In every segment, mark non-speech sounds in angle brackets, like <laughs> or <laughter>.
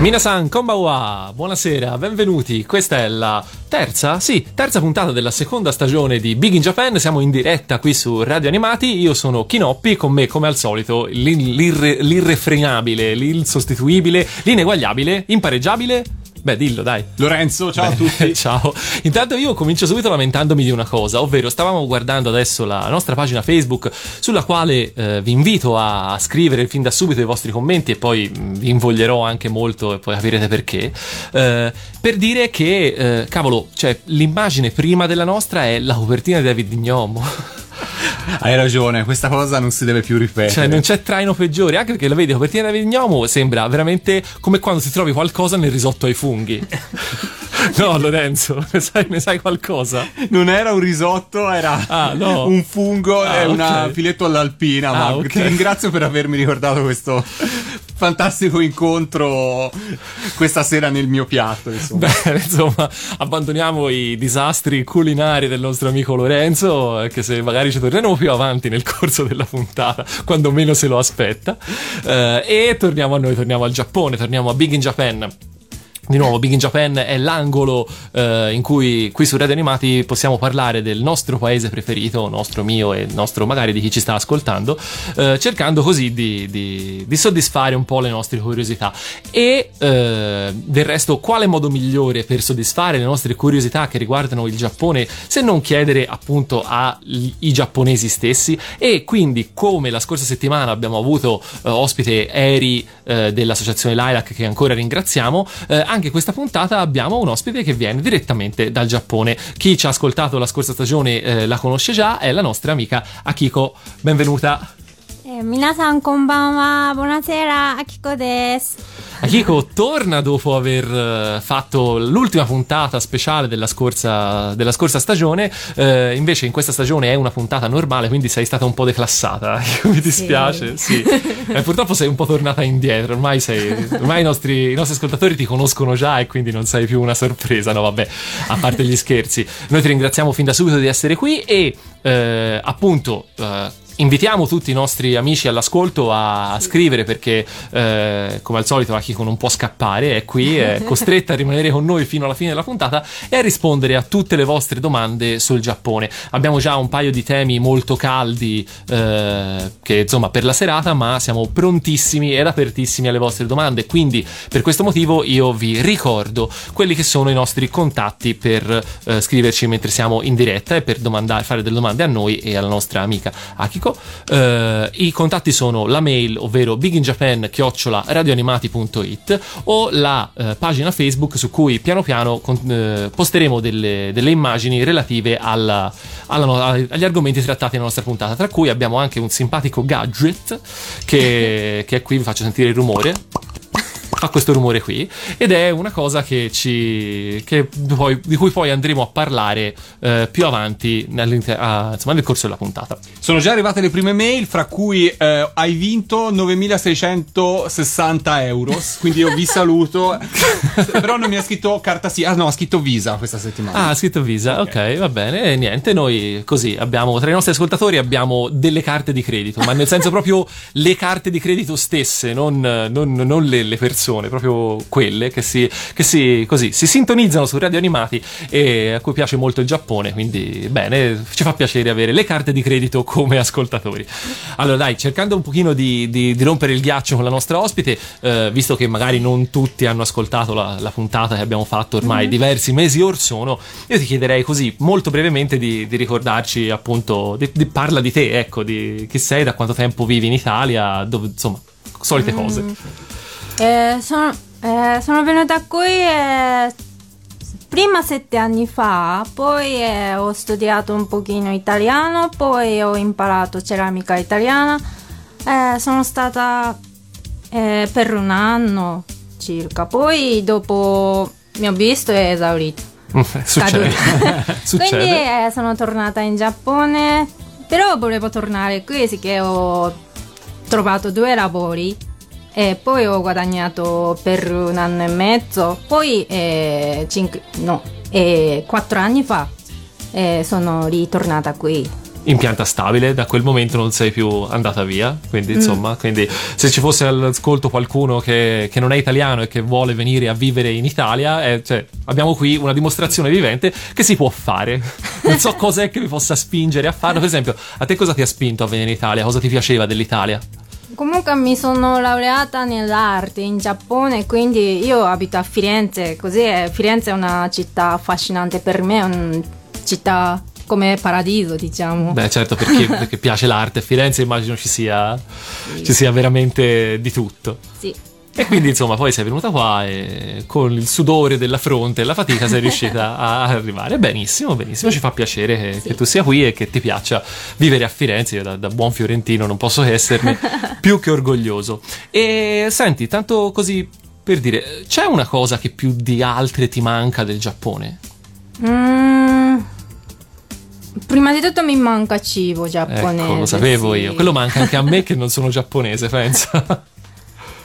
Minasan, konbawa, buonasera, benvenuti. Questa è la terza, sì, terza puntata della seconda stagione di Big in Japan. Siamo in diretta qui su Radio Animati. Io sono Kinoppi, con me, come al solito, l'irre- l'irrefrenabile, l'insostituibile, l'ineguagliabile, impareggiabile. Beh, dillo, dai. Lorenzo, ciao Beh, a tutti. <laughs> ciao. Intanto io comincio subito lamentandomi di una cosa, ovvero stavamo guardando adesso la nostra pagina Facebook sulla quale eh, vi invito a scrivere fin da subito i vostri commenti e poi mm, vi invoglierò anche molto e poi capirete perché. Eh, per dire che, eh, cavolo, cioè l'immagine prima della nostra è la copertina di David Gnomo. <laughs> Hai ragione, questa cosa non si deve più ripetere. Cioè, non c'è traino peggiore, anche perché la vedi, la copertina da Vignomo sembra veramente come quando si trovi qualcosa nel risotto ai funghi. <laughs> No, Lorenzo, ne sai, ne sai, qualcosa? Non era un risotto, era ah, no. un fungo ah, e okay. un filetto all'alpina. Ah, ma okay. ti ringrazio per avermi ricordato questo <laughs> fantastico incontro questa sera nel mio piatto. Insomma. Beh, insomma, abbandoniamo i disastri culinari del nostro amico Lorenzo, che se magari ci torneremo più avanti nel corso della puntata, quando meno se lo aspetta. Eh, e torniamo a noi, torniamo al Giappone, torniamo a Big in Japan di nuovo, Big in Japan è l'angolo eh, in cui qui su Radio Animati possiamo parlare del nostro paese preferito, nostro mio e nostro magari di chi ci sta ascoltando, eh, cercando così di, di, di, soddisfare un po' le nostre curiosità. E eh, del resto, quale modo migliore per soddisfare le nostre curiosità che riguardano il Giappone se non chiedere appunto ai giapponesi stessi? E quindi, come la scorsa settimana abbiamo avuto eh, ospite Eri eh, dell'associazione Lilac, che ancora ringraziamo, anche anche questa puntata abbiamo un ospite che viene direttamente dal Giappone. Chi ci ha ascoltato la scorsa stagione eh, la conosce già, è la nostra amica Akiko. Benvenuta. Eh, minasan buonasera, Akiko torna dopo aver eh, fatto l'ultima puntata speciale della scorsa, della scorsa stagione, eh, invece in questa stagione è una puntata normale, quindi sei stata un po' declassata, <laughs> mi dispiace, sì. sì. Eh, purtroppo sei un po' tornata indietro, ormai, sei, ormai i, nostri, i, nostri, ascoltatori ti conoscono già e quindi non sei più una sorpresa, no vabbè, a parte gli scherzi. Noi ti ringraziamo fin da subito di essere qui e eh, appunto eh, Invitiamo tutti i nostri amici all'ascolto a, a scrivere perché eh, come al solito Akiko non può scappare, è qui, è <laughs> costretta a rimanere con noi fino alla fine della puntata e a rispondere a tutte le vostre domande sul Giappone. Abbiamo già un paio di temi molto caldi eh, che insomma per la serata, ma siamo prontissimi ed apertissimi alle vostre domande, quindi per questo motivo io vi ricordo quelli che sono i nostri contatti per eh, scriverci mentre siamo in diretta e per domandare, fare delle domande a noi e alla nostra amica. Akiko Ecco, eh, i contatti sono la mail, ovvero biginjapan-radioanimati.it o la eh, pagina Facebook su cui piano piano con, eh, posteremo delle, delle, immagini relative alla, alla, agli argomenti trattati nella nostra puntata, tra cui abbiamo anche un simpatico gadget che, che è qui, vi faccio sentire il rumore fa questo rumore qui ed è una cosa che ci, che poi, di cui poi andremo a parlare eh, più avanti a, insomma, nel corso della puntata. Sono già arrivate le prime mail, fra cui eh, hai vinto 9660 euro, quindi io vi saluto, <laughs> però non mi ha scritto carta sì, ah no, ha scritto Visa questa settimana. Ah, ha scritto Visa, ok, okay va bene, e niente, noi così abbiamo, tra i nostri ascoltatori abbiamo delle carte di credito, ma nel senso proprio le carte di credito stesse, non, non, non le, le persone persone, proprio quelle che si, che si, così, si sintonizzano su radio animati e a cui piace molto il Giappone, quindi bene, ci fa piacere avere le carte di credito come ascoltatori. Allora dai, cercando un pochino di, di, di rompere il ghiaccio con la nostra ospite, eh, visto che magari non tutti hanno ascoltato la, la puntata che abbiamo fatto ormai mm-hmm. diversi mesi or sono, io ti chiederei così molto brevemente di, di ricordarci appunto, parla di te, ecco, di chi sei, da quanto tempo vivi in Italia, dove, insomma, solite cose. Eh, sono, eh, sono, venuta qui eh, prima sette anni fa, poi eh, ho studiato un pochino italiano, poi ho imparato ceramica italiana. Eh, sono stata eh, per un anno circa, poi dopo mi ho visto e esaurito. <laughs> <laughs> Succede. Quindi sono tornata in Giappone, però volevo tornare qui, che ho trovato due lavori e poi ho guadagnato per un anno e mezzo, poi eh, cinque, no, eh, quattro anni fa eh, sono ritornata qui in pianta stabile, da quel momento non sei più andata via, quindi mm. insomma, quindi se ci fosse all'ascolto qualcuno che, che, non è italiano e che vuole venire a vivere in Italia, eh, cioè, abbiamo qui una dimostrazione vivente che si può fare. Non so <laughs> cos'è che vi possa spingere a farlo, per esempio, a te cosa ti ha spinto a venire in Italia? Cosa ti piaceva dell'Italia? Comunque mi sono laureata nell'arte in Giappone, quindi io abito a Firenze, così Firenze è una città affascinante per me, è una città come paradiso, diciamo. Beh, certo, perché, perché piace l'arte. A Firenze immagino ci sia, sì. ci sia veramente di tutto. Sì. E quindi insomma poi sei venuta qua e con il sudore della fronte e la fatica sei riuscita a arrivare. Benissimo, benissimo, ci fa piacere che, sì. che, tu sia qui e che ti piaccia vivere a Firenze. Io da, da buon fiorentino non posso esserne <laughs> più che orgoglioso. E senti, tanto così per dire, c'è una cosa che più di altre ti manca del Giappone? Mm. Prima di tutto mi manca cibo giapponese. Ecco, lo sapevo sì. io. Quello manca anche a me <laughs> che non sono giapponese, pensa.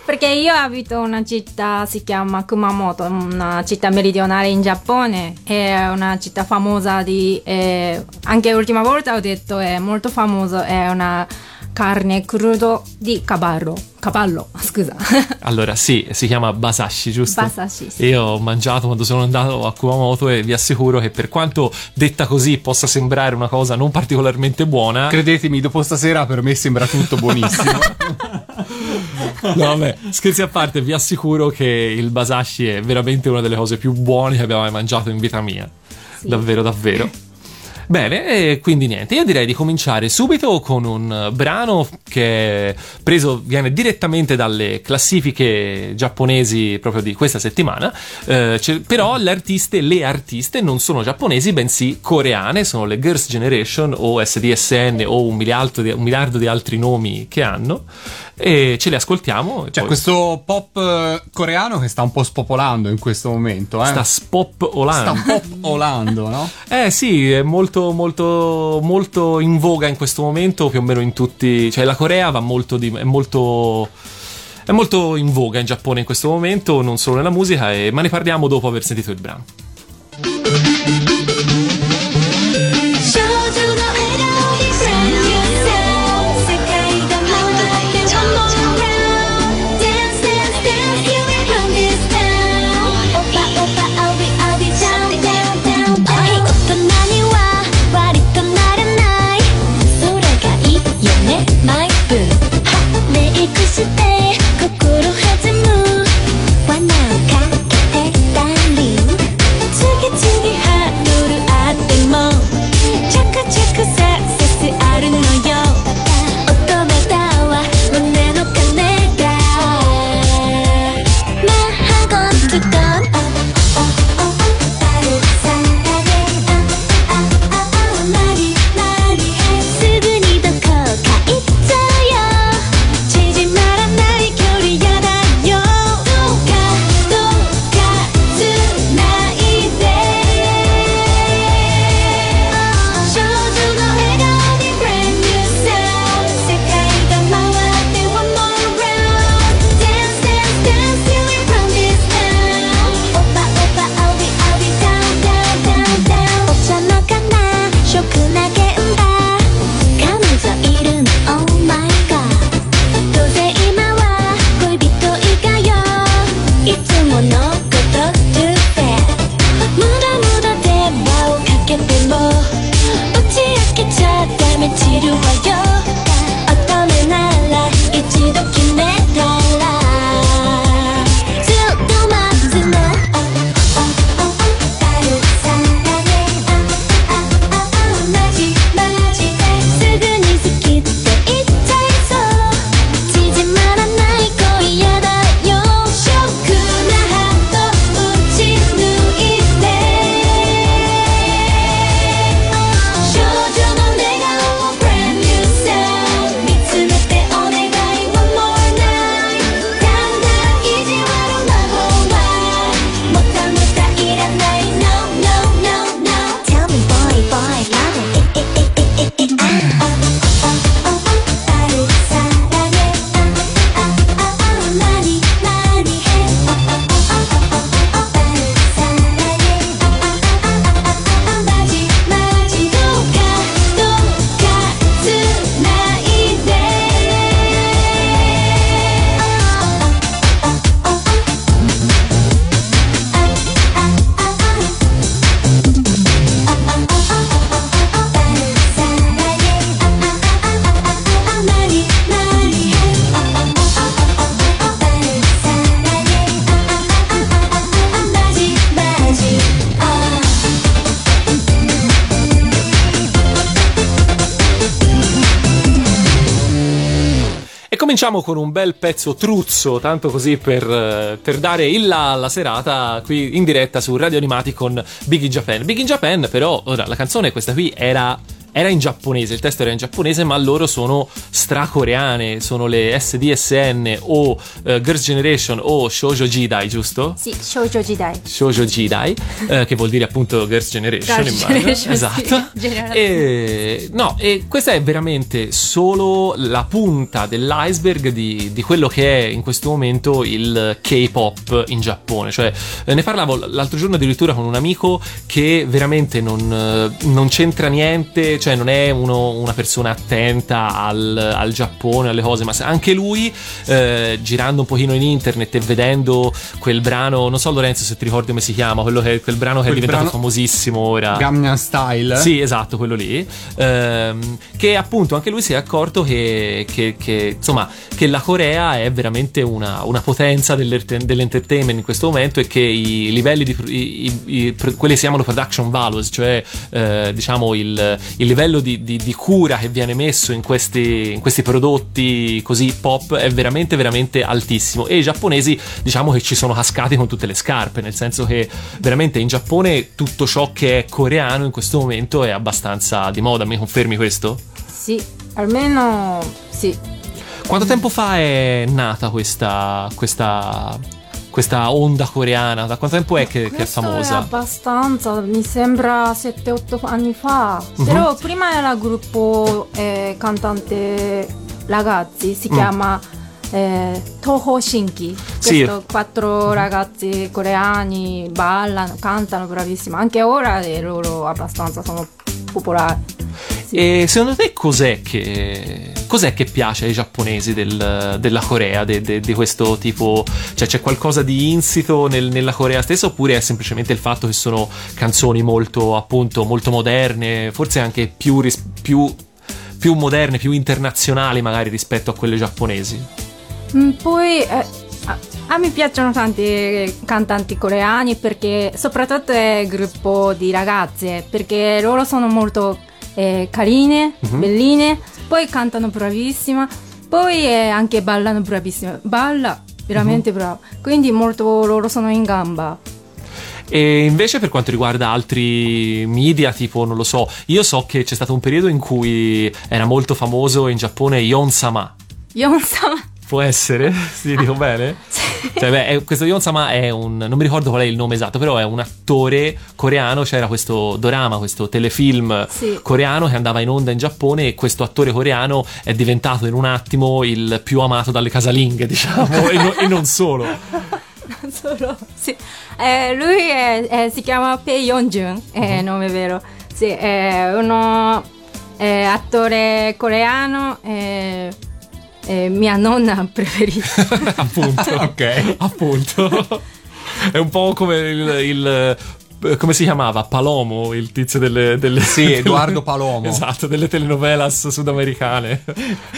Perché io abito in una città, si chiama Kumamoto, una città meridionale in Giappone, è una città famosa di... Eh, anche l'ultima volta ho detto è molto famoso, è una carne crudo di cavallo. Cavallo, <laughs> scusa. allora, sì, si chiama Basashi, giusto? Basashi, sì. Io ho mangiato quando sono andato a Kumamoto e vi assicuro che per quanto detta così possa sembrare una cosa non particolarmente buona... Credetemi, dopo stasera per me sembra tutto buonissimo. <laughs> no, vabbè, scherzi a parte, vi assicuro che il Basashi è veramente una delle cose più buone che abbiamo mai mangiato in vita mia. Sì. Davvero, davvero. Bene, e quindi niente, io direi di cominciare subito con un brano che preso, viene direttamente dalle classifiche giapponesi proprio di questa settimana, eh, però le artiste, le artiste non sono giapponesi bensì coreane, sono le Girls' Generation o SDSN o un miliardo di, un miliardo di altri nomi che hanno e ce li ascoltiamo. C'è poi... questo pop eh, coreano che sta un po' spopolando in questo momento. Eh? Sta spopolando. Sta popolando, no? Eh sì, è molto, molto, molto in voga in questo momento, più o meno in tutti. Cioè, la Corea va molto. Di, è molto. È molto in voga in Giappone in questo momento, non solo nella musica, e, ma ne parliamo dopo aver sentito il brano. E cominciamo con un bel pezzo truzzo, tanto così per, per dare il là alla serata qui in diretta su Radio Animati con Big in Japan. Big in Japan, però, ora la canzone questa qui era era in giapponese, il testo era in giapponese, ma loro sono stracoreane, sono le SDSN o uh, Girls Generation o Shoujo Jidai, giusto? Sì, Shoujo Jidai. Shoujo Jidai, uh, che vuol dire appunto Girls Generation, Girls Generation esatto. <laughs> Sì, e, no, e questa è veramente solo la punta dell'iceberg di, di, quello che è in questo momento il K-pop in Giappone. Cioè, eh, ne parlavo l'altro giorno addirittura con un amico che veramente non, non c'entra niente cioè non è uno, una persona attenta al, al, Giappone, alle cose, ma anche lui, eh, girando un pochino in internet e vedendo quel brano, non so Lorenzo se ti ricordi come si chiama, quello che, quel brano che quel è diventato brano... famosissimo ora. Gangnam Style. Sì, esatto, quello lì. Ehm, che appunto anche lui si è accorto che, che, che, insomma, che la Corea è veramente una, una potenza dell'entertainment in questo momento e che i livelli di i, i, i, quelli si chiamano production values, cioè eh, diciamo il, il livello di, di, di, cura che viene messo in questi, in questi, prodotti così pop è veramente veramente altissimo. E i giapponesi diciamo che ci sono cascati con tutte le scarpe nel senso che veramente in Giappone tutto ciò che è coreano in questo momento è abbastanza di moda. Mi confermi questo? Sì almeno sì. Quanto tempo fa è nata questa, questa questa onda coreana? Da quanto tempo è che, che è famosa? È abbastanza, mi sembra 7-8 anni fa. Uh-huh. Però prima era gruppo eh, cantante ragazzi, si mm. chiama eh, Toho Shinki. Sì. Quattro ragazzi coreani ballano, cantano bravissimi. Anche ora loro abbastanza sono popolari. Sì. E secondo te cos'è che, cos'è che piace ai giapponesi del, della Corea, de, de, di questo tipo? Cioè c'è qualcosa di insito nel, nella Corea stessa oppure è semplicemente il fatto che sono canzoni molto, appunto, molto moderne, forse anche più, più, più moderne, più internazionali magari rispetto a quelle giapponesi? Mm, poi... Eh... A me piacciono tanti cantanti coreani perché soprattutto è gruppo di ragazze perché loro sono molto eh, carine, uh-huh. belline, poi cantano bravissima, poi eh, anche ballano bravissima, balla veramente uh-huh. brava, quindi molto loro sono in gamba. E invece per quanto riguarda altri media, tipo, non lo so, io so che c'è stato un periodo in cui era molto famoso in Giappone Yon-sama. Yon-sama. Può essere? <laughs> Sì, dico bene? sì. Cioè, beh, è, questo Yon Sama è un. Non mi ricordo qual è il nome esatto, però è un attore coreano. C'era questo dorama, questo telefilm sì. coreano che andava in onda in Giappone. E questo attore coreano è diventato in un attimo il più amato dalle casalinghe, diciamo, e, no, e, non solo. <laughs> Non solo, sì. Eh, lui è, è, si chiama Pei Yeonjun, è il uh-huh. nome vero. Sì, è uno attore coreano. È, eh, mia nonna <laughs> preferita. <laughs> appunto, ok, appunto. È un po' come il, il come si chiamava? Palomo, il tizio delle... delle sì, Edoardo Palomo. esatto, delle telenovelas sudamericane.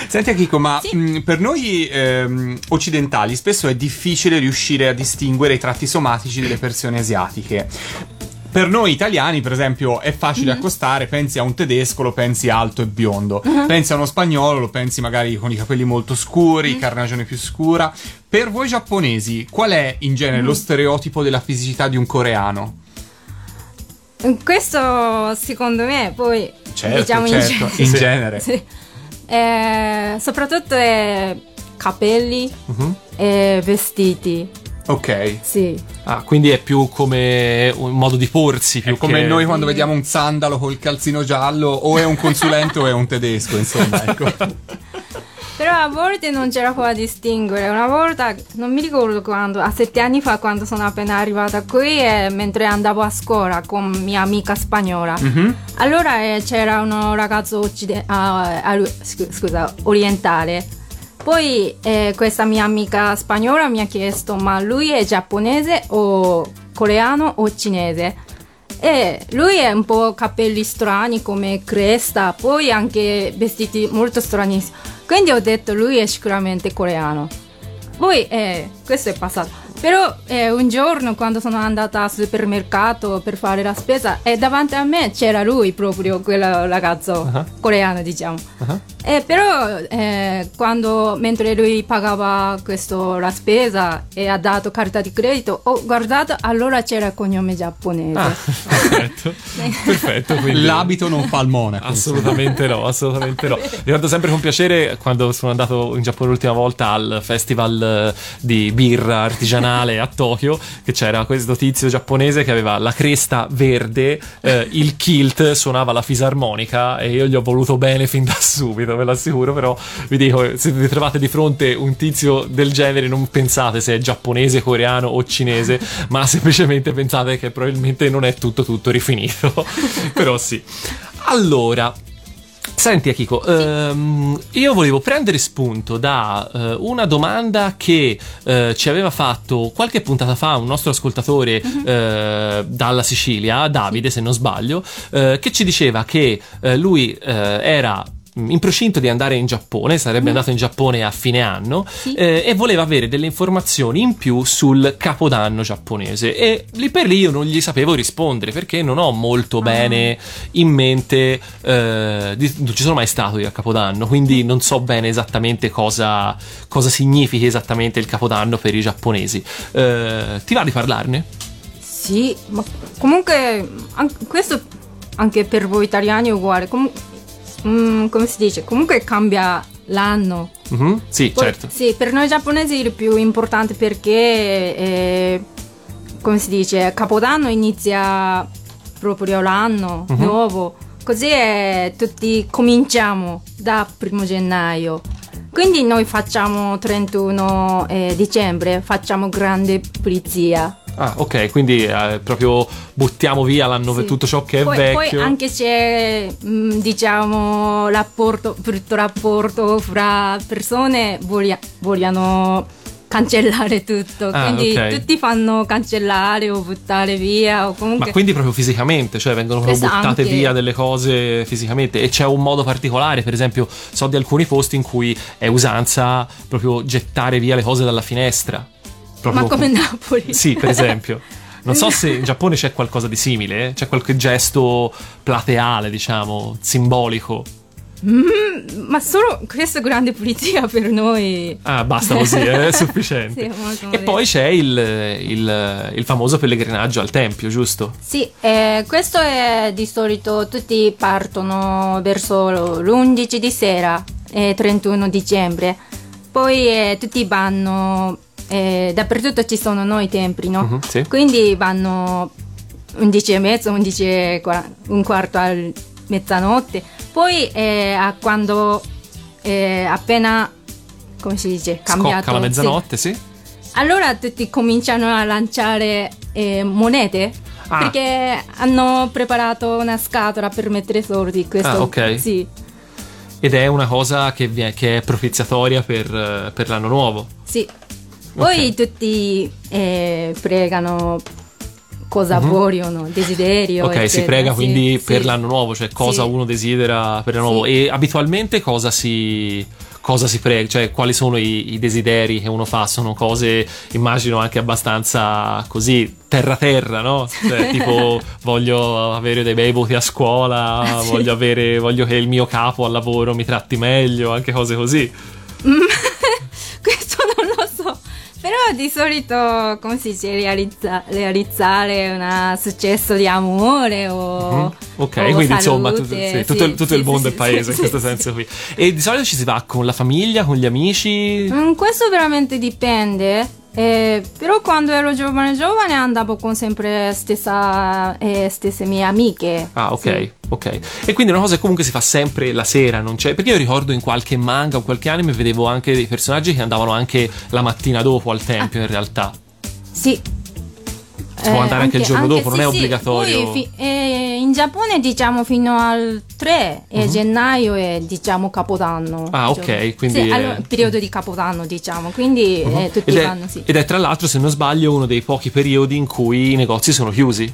Senti Akiko, ma sì. mh, per noi ehm, occidentali spesso è difficile riuscire a distinguere i tratti somatici delle persone asiatiche per noi italiani, per esempio, è facile mm-hmm. accostare, pensi a un tedesco, lo pensi alto e biondo, uh-huh. pensi a uno spagnolo, lo pensi magari con i capelli molto scuri, mm-hmm. carnagione più scura. Per voi giapponesi, qual è in genere mm-hmm. lo stereotipo della fisicità di un coreano? Questo secondo me poi certo, diciamo certo, in, <laughs> in genere. Sì. Eh, soprattutto è capelli uh-huh. e vestiti. Ok. Sì. Ah, quindi è più come un modo di porsi. Più è come che... noi quando vediamo un sandalo col calzino giallo, o è un <laughs> consulente o è un tedesco, insomma, ecco. <laughs> Però a volte non c'era qua a distinguere. Una volta, non mi ricordo quando, a sette anni fa, quando sono appena arrivata qui, eh, mentre andavo a scuola con mia amica spagnola. Mm-hmm. Allora eh, c'era un ragazzo occide- uh, uh, scusa, orientale poi eh, questa mia amica spagnola mi ha chiesto ma lui è giapponese o coreano o cinese? E lui è un po' capelli strani come cresta, poi anche vestiti molto stranissimi. Quindi ho detto lui è sicuramente coreano. Poi eh, questo è passato. Però eh, un giorno quando sono andata al supermercato per fare la spesa e davanti a me c'era lui proprio, quel ragazzo uh-huh. coreano diciamo. Uh-huh. Eh, però eh, quando, mentre lui pagava questo, la spesa e ha dato carta di credito, ho guardato, allora c'era il cognome giapponese. Ah, <laughs> perfetto. perfetto quindi... L'abito non fa il monaco. Assolutamente no, assolutamente no. Ricordo sempre con piacere quando sono andato in Giappone l'ultima volta al festival di birra artigianale a Tokyo, che c'era questo tizio giapponese che aveva la cresta verde, eh, il kilt, suonava la fisarmonica e io gli ho voluto bene fin da subito ve lo assicuro, però vi dico, se vi trovate di fronte un tizio del genere non pensate se è giapponese, coreano o cinese, ma semplicemente pensate che probabilmente non è tutto tutto rifinito. <laughs> però sì. Allora, Senti Akiko, sì. ehm, io volevo prendere spunto da eh, una domanda che eh, ci aveva fatto qualche puntata fa un nostro ascoltatore uh-huh. eh, dalla Sicilia, Davide se non sbaglio, eh, che ci diceva che eh, lui eh, era in procinto di andare in Giappone, sarebbe mm. andato in Giappone a fine anno sì. eh, e voleva avere delle informazioni in più sul capodanno giapponese e lì per lì io non gli sapevo rispondere perché non ho molto ah. bene in mente, eh, di, non ci sono mai stato io a capodanno, quindi non so bene esattamente cosa, cosa significhi esattamente il capodanno per i giapponesi. Eh, ti va di parlarne? Sì, ma comunque an- questo anche per voi italiani è uguale. Com- mm, come si dice, comunque cambia l'anno. Mm-hmm. Sì, Poi, certo. Sì, per noi giapponesi è il più importante perché, eh, come si dice, Capodanno inizia proprio l'anno mm-hmm. nuovo, così eh, tutti cominciamo da primo gennaio. Quindi noi facciamo 31 eh, dicembre, facciamo grande pulizia. Ah, ok, quindi eh, proprio buttiamo via l'anno sì. tutto ciò che è poi, vecchio. Poi anche c'è, mh, mm, diciamo, rapporto, brutto rapporto fra persone, voglia, vogliono cancellare tutto. Ah, quindi okay. tutti fanno cancellare o buttare via o comunque... Ma quindi proprio fisicamente, cioè vengono proprio esatto, buttate via delle cose fisicamente e c'è un modo particolare, per esempio so di alcuni posti in cui è usanza proprio gettare via le cose dalla finestra. Proprio Ma come Napoli. Sì, per esempio. Non so se in <laughs> Giappone c'è qualcosa di simile, c'è qualche gesto plateale, diciamo, simbolico. Mm, ma solo questa grande pulizia per noi. Ah, basta così, è <laughs> sufficiente. sì, e poi c'è il, il, il, famoso pellegrinaggio al tempio, giusto? Sì, eh, questo è di solito tutti partono verso l'11 di sera, eh, 31 dicembre. Poi eh, tutti vanno eh, dappertutto ci sono noi templi, no? Uh-huh, sì. Quindi vanno 11 e mezzo, 11 e un quarto a mezzanotte. Poi eh, a quando eh, appena, come si dice, cambiato... Scocca la mezzanotte, sì. sì. Allora tutti cominciano a lanciare eh, monete. Ah. Perché hanno preparato una scatola per mettere soldi. Questo, ah, ok. Sì. Ed è una cosa che, che è propiziatoria per, per l'anno nuovo. Sì. Poi okay. tutti eh, pregano cosa uh-huh. vogliono, desiderio. Ok, eccetera. si prega quindi sì, per sì. l'anno nuovo, cioè cosa sì. uno desidera per l'anno nuovo. E abitualmente cosa si, cosa si prega? Cioè quali sono i, i, desideri che uno fa? Sono cose, immagino, anche abbastanza così terra-terra, no? Cioè <laughs> tipo voglio avere dei bei voti a scuola, voglio, avere, voglio che il mio capo al lavoro mi tratti meglio, anche cose così. <laughs> Però di solito, come si dice, realizza, realizzare un successo di amore o... Mm-hmm. Ok, o quindi salute, insomma tutto, sì, tutto, sì, tutto sì, il mondo è paese in questo senso qui. E di solito ci si va con la famiglia, con gli amici? Mm, questo veramente dipende. Eh, però quando ero giovane giovane andavo con sempre stessa, eh, stesse mie amiche. Ah, ok, sì. ok. E quindi una cosa che comunque si fa sempre la sera, non c'è? Perché io ricordo in qualche manga o qualche anime vedevo anche dei personaggi che andavano anche la mattina dopo al tempio ah. in realtà. Sì, può andare anche, anche il giorno dopo, sì, non è obbligatorio. Fi- eh, in Giappone diciamo fino al 3 uh-huh. Mhm. gennaio è diciamo Capodanno. Ah, ok, quindi sì, è... allora, periodo di Capodanno, diciamo, quindi uh-huh. eh, tutti ed vanno, sì. Ed è tra l'altro, se non sbaglio, uno dei pochi periodi in cui i negozi sono chiusi.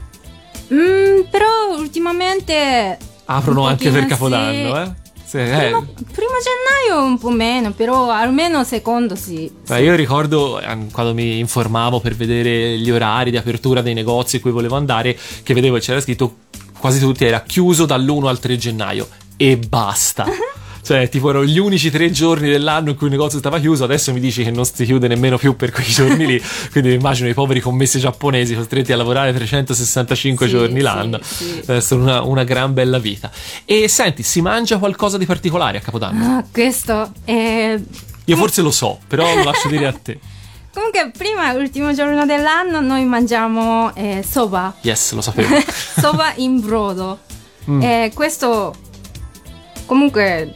Mm, però ultimamente aprono anche per Capodanno, eh? Sì, eh. primo, primo, gennaio un po' meno, però almeno secondo sì. Beh, io ricordo ehm, quando mi informavo per vedere gli orari di apertura dei negozi a cui volevo andare, che vedevo c'era scritto quasi tutti era chiuso dall'1 al 3 gennaio e basta. <laughs> Cioè, tipo, erano gli unici tre giorni dell'anno in cui il negozio stava chiuso. Adesso mi dici che non si chiude nemmeno più per quei giorni lì. <laughs> Quindi immagino i poveri commessi giapponesi costretti a lavorare 365 sì, giorni sì, l'anno. Sì. Essere una, una, gran bella vita. E senti, si mangia qualcosa di particolare a Capodanno? Ah, questo è. Io forse lo so, però lo lascio dire a te. <laughs> Comunque, prima, l'ultimo giorno dell'anno, noi mangiamo eh, soba. Yes, lo sapevo. <laughs> soba in brodo. Mm. Eh, questo, comunque,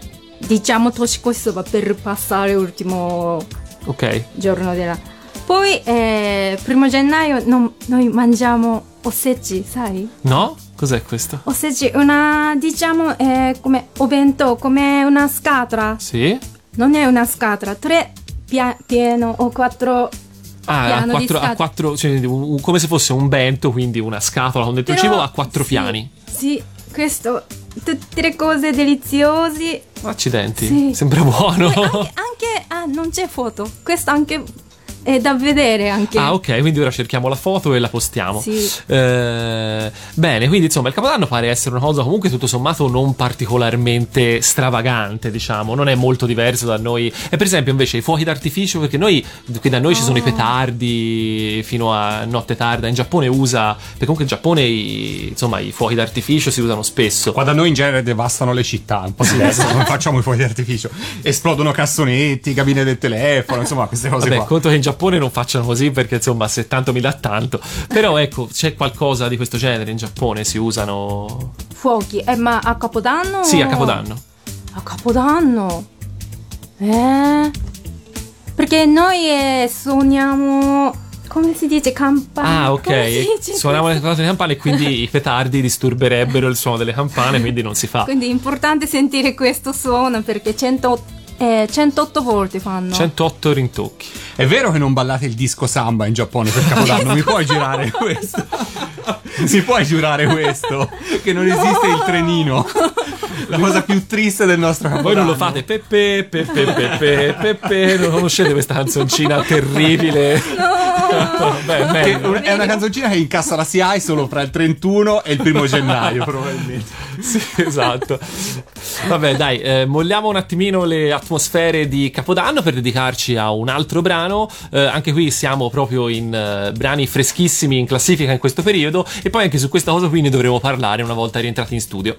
diciamo Toshikoshi Soba per passare l'ultimo okay. giorno della... Poi, eh, primo gennaio, no, noi mangiamo osechi, sai? No? Cos'è questo? Osechi, una, diciamo, eh, come obento, come una scatola. Sì? Non è una scatola, tre pia- pieno o quattro Ah, a quattro, a quattro cioè, come se fosse un bento, quindi una scatola con dentro Però, cibo a quattro sì, piani. Sì, questo, tutte le cose deliziose. Accidenti, sì. sembra buono. Anche, anche ah, non c'è foto, questo anche è da vedere anche. Ah, ok, quindi ora cerchiamo la foto e la postiamo. Sì. Eh, bene, quindi insomma il Capodanno pare essere una cosa comunque tutto sommato non particolarmente stravagante, diciamo, non è molto diverso da noi. E per esempio invece i fuochi d'artificio, perché noi qui da noi oh. ci sono i oh. petardi fino a notte tarda, in Giappone usa, perché comunque in Giappone i, insomma i fuochi d'artificio si usano spesso. Qua da noi in genere devastano le città, un po' si non <laughs> facciamo i fuochi d'artificio. Esplodono cassonetti, cabine del telefono, insomma queste cose Vabbè, qua. conto che in Giappone non facciano così perché insomma se tanto mi dà tanto. Però ecco, c'è qualcosa di questo genere in Giappone, si usano... Fuochi, eh, ma a Capodanno? Sì, a Capodanno. A Capodanno? Eh? Perché noi eh, suoniamo come si dice campane? Ah, ok. Suoniamo le campane e quindi i petardi disturberebbero il suono delle campane, quindi non si fa. Quindi è importante sentire questo suono perché 108 eh, 108 volte fanno. 108 rintocchi. È vero che non ballate il disco samba in Giappone per Capodanno? Mi puoi girare <laughs> questo? Mi puoi giurare questo? Che non esiste il trenino. La cosa più triste del nostro Capodanno. Voi non lo fate. Pepe, pepe, pepe, pepe. Non conoscete questa canzoncina terribile? No. Beh, è una canzoncina che incassa la CI solo fra il 31 e il primo gennaio, probabilmente. Sì, esatto. Vabbè, dai, eh, molliamo un attimino le atmosfere di Capodanno per dedicarci a un altro brano. Eh, anche qui siamo proprio in uh, brani freschissimi in classifica in questo periodo e poi anche su questa cosa qui ne dovremo parlare una volta rientrati in studio.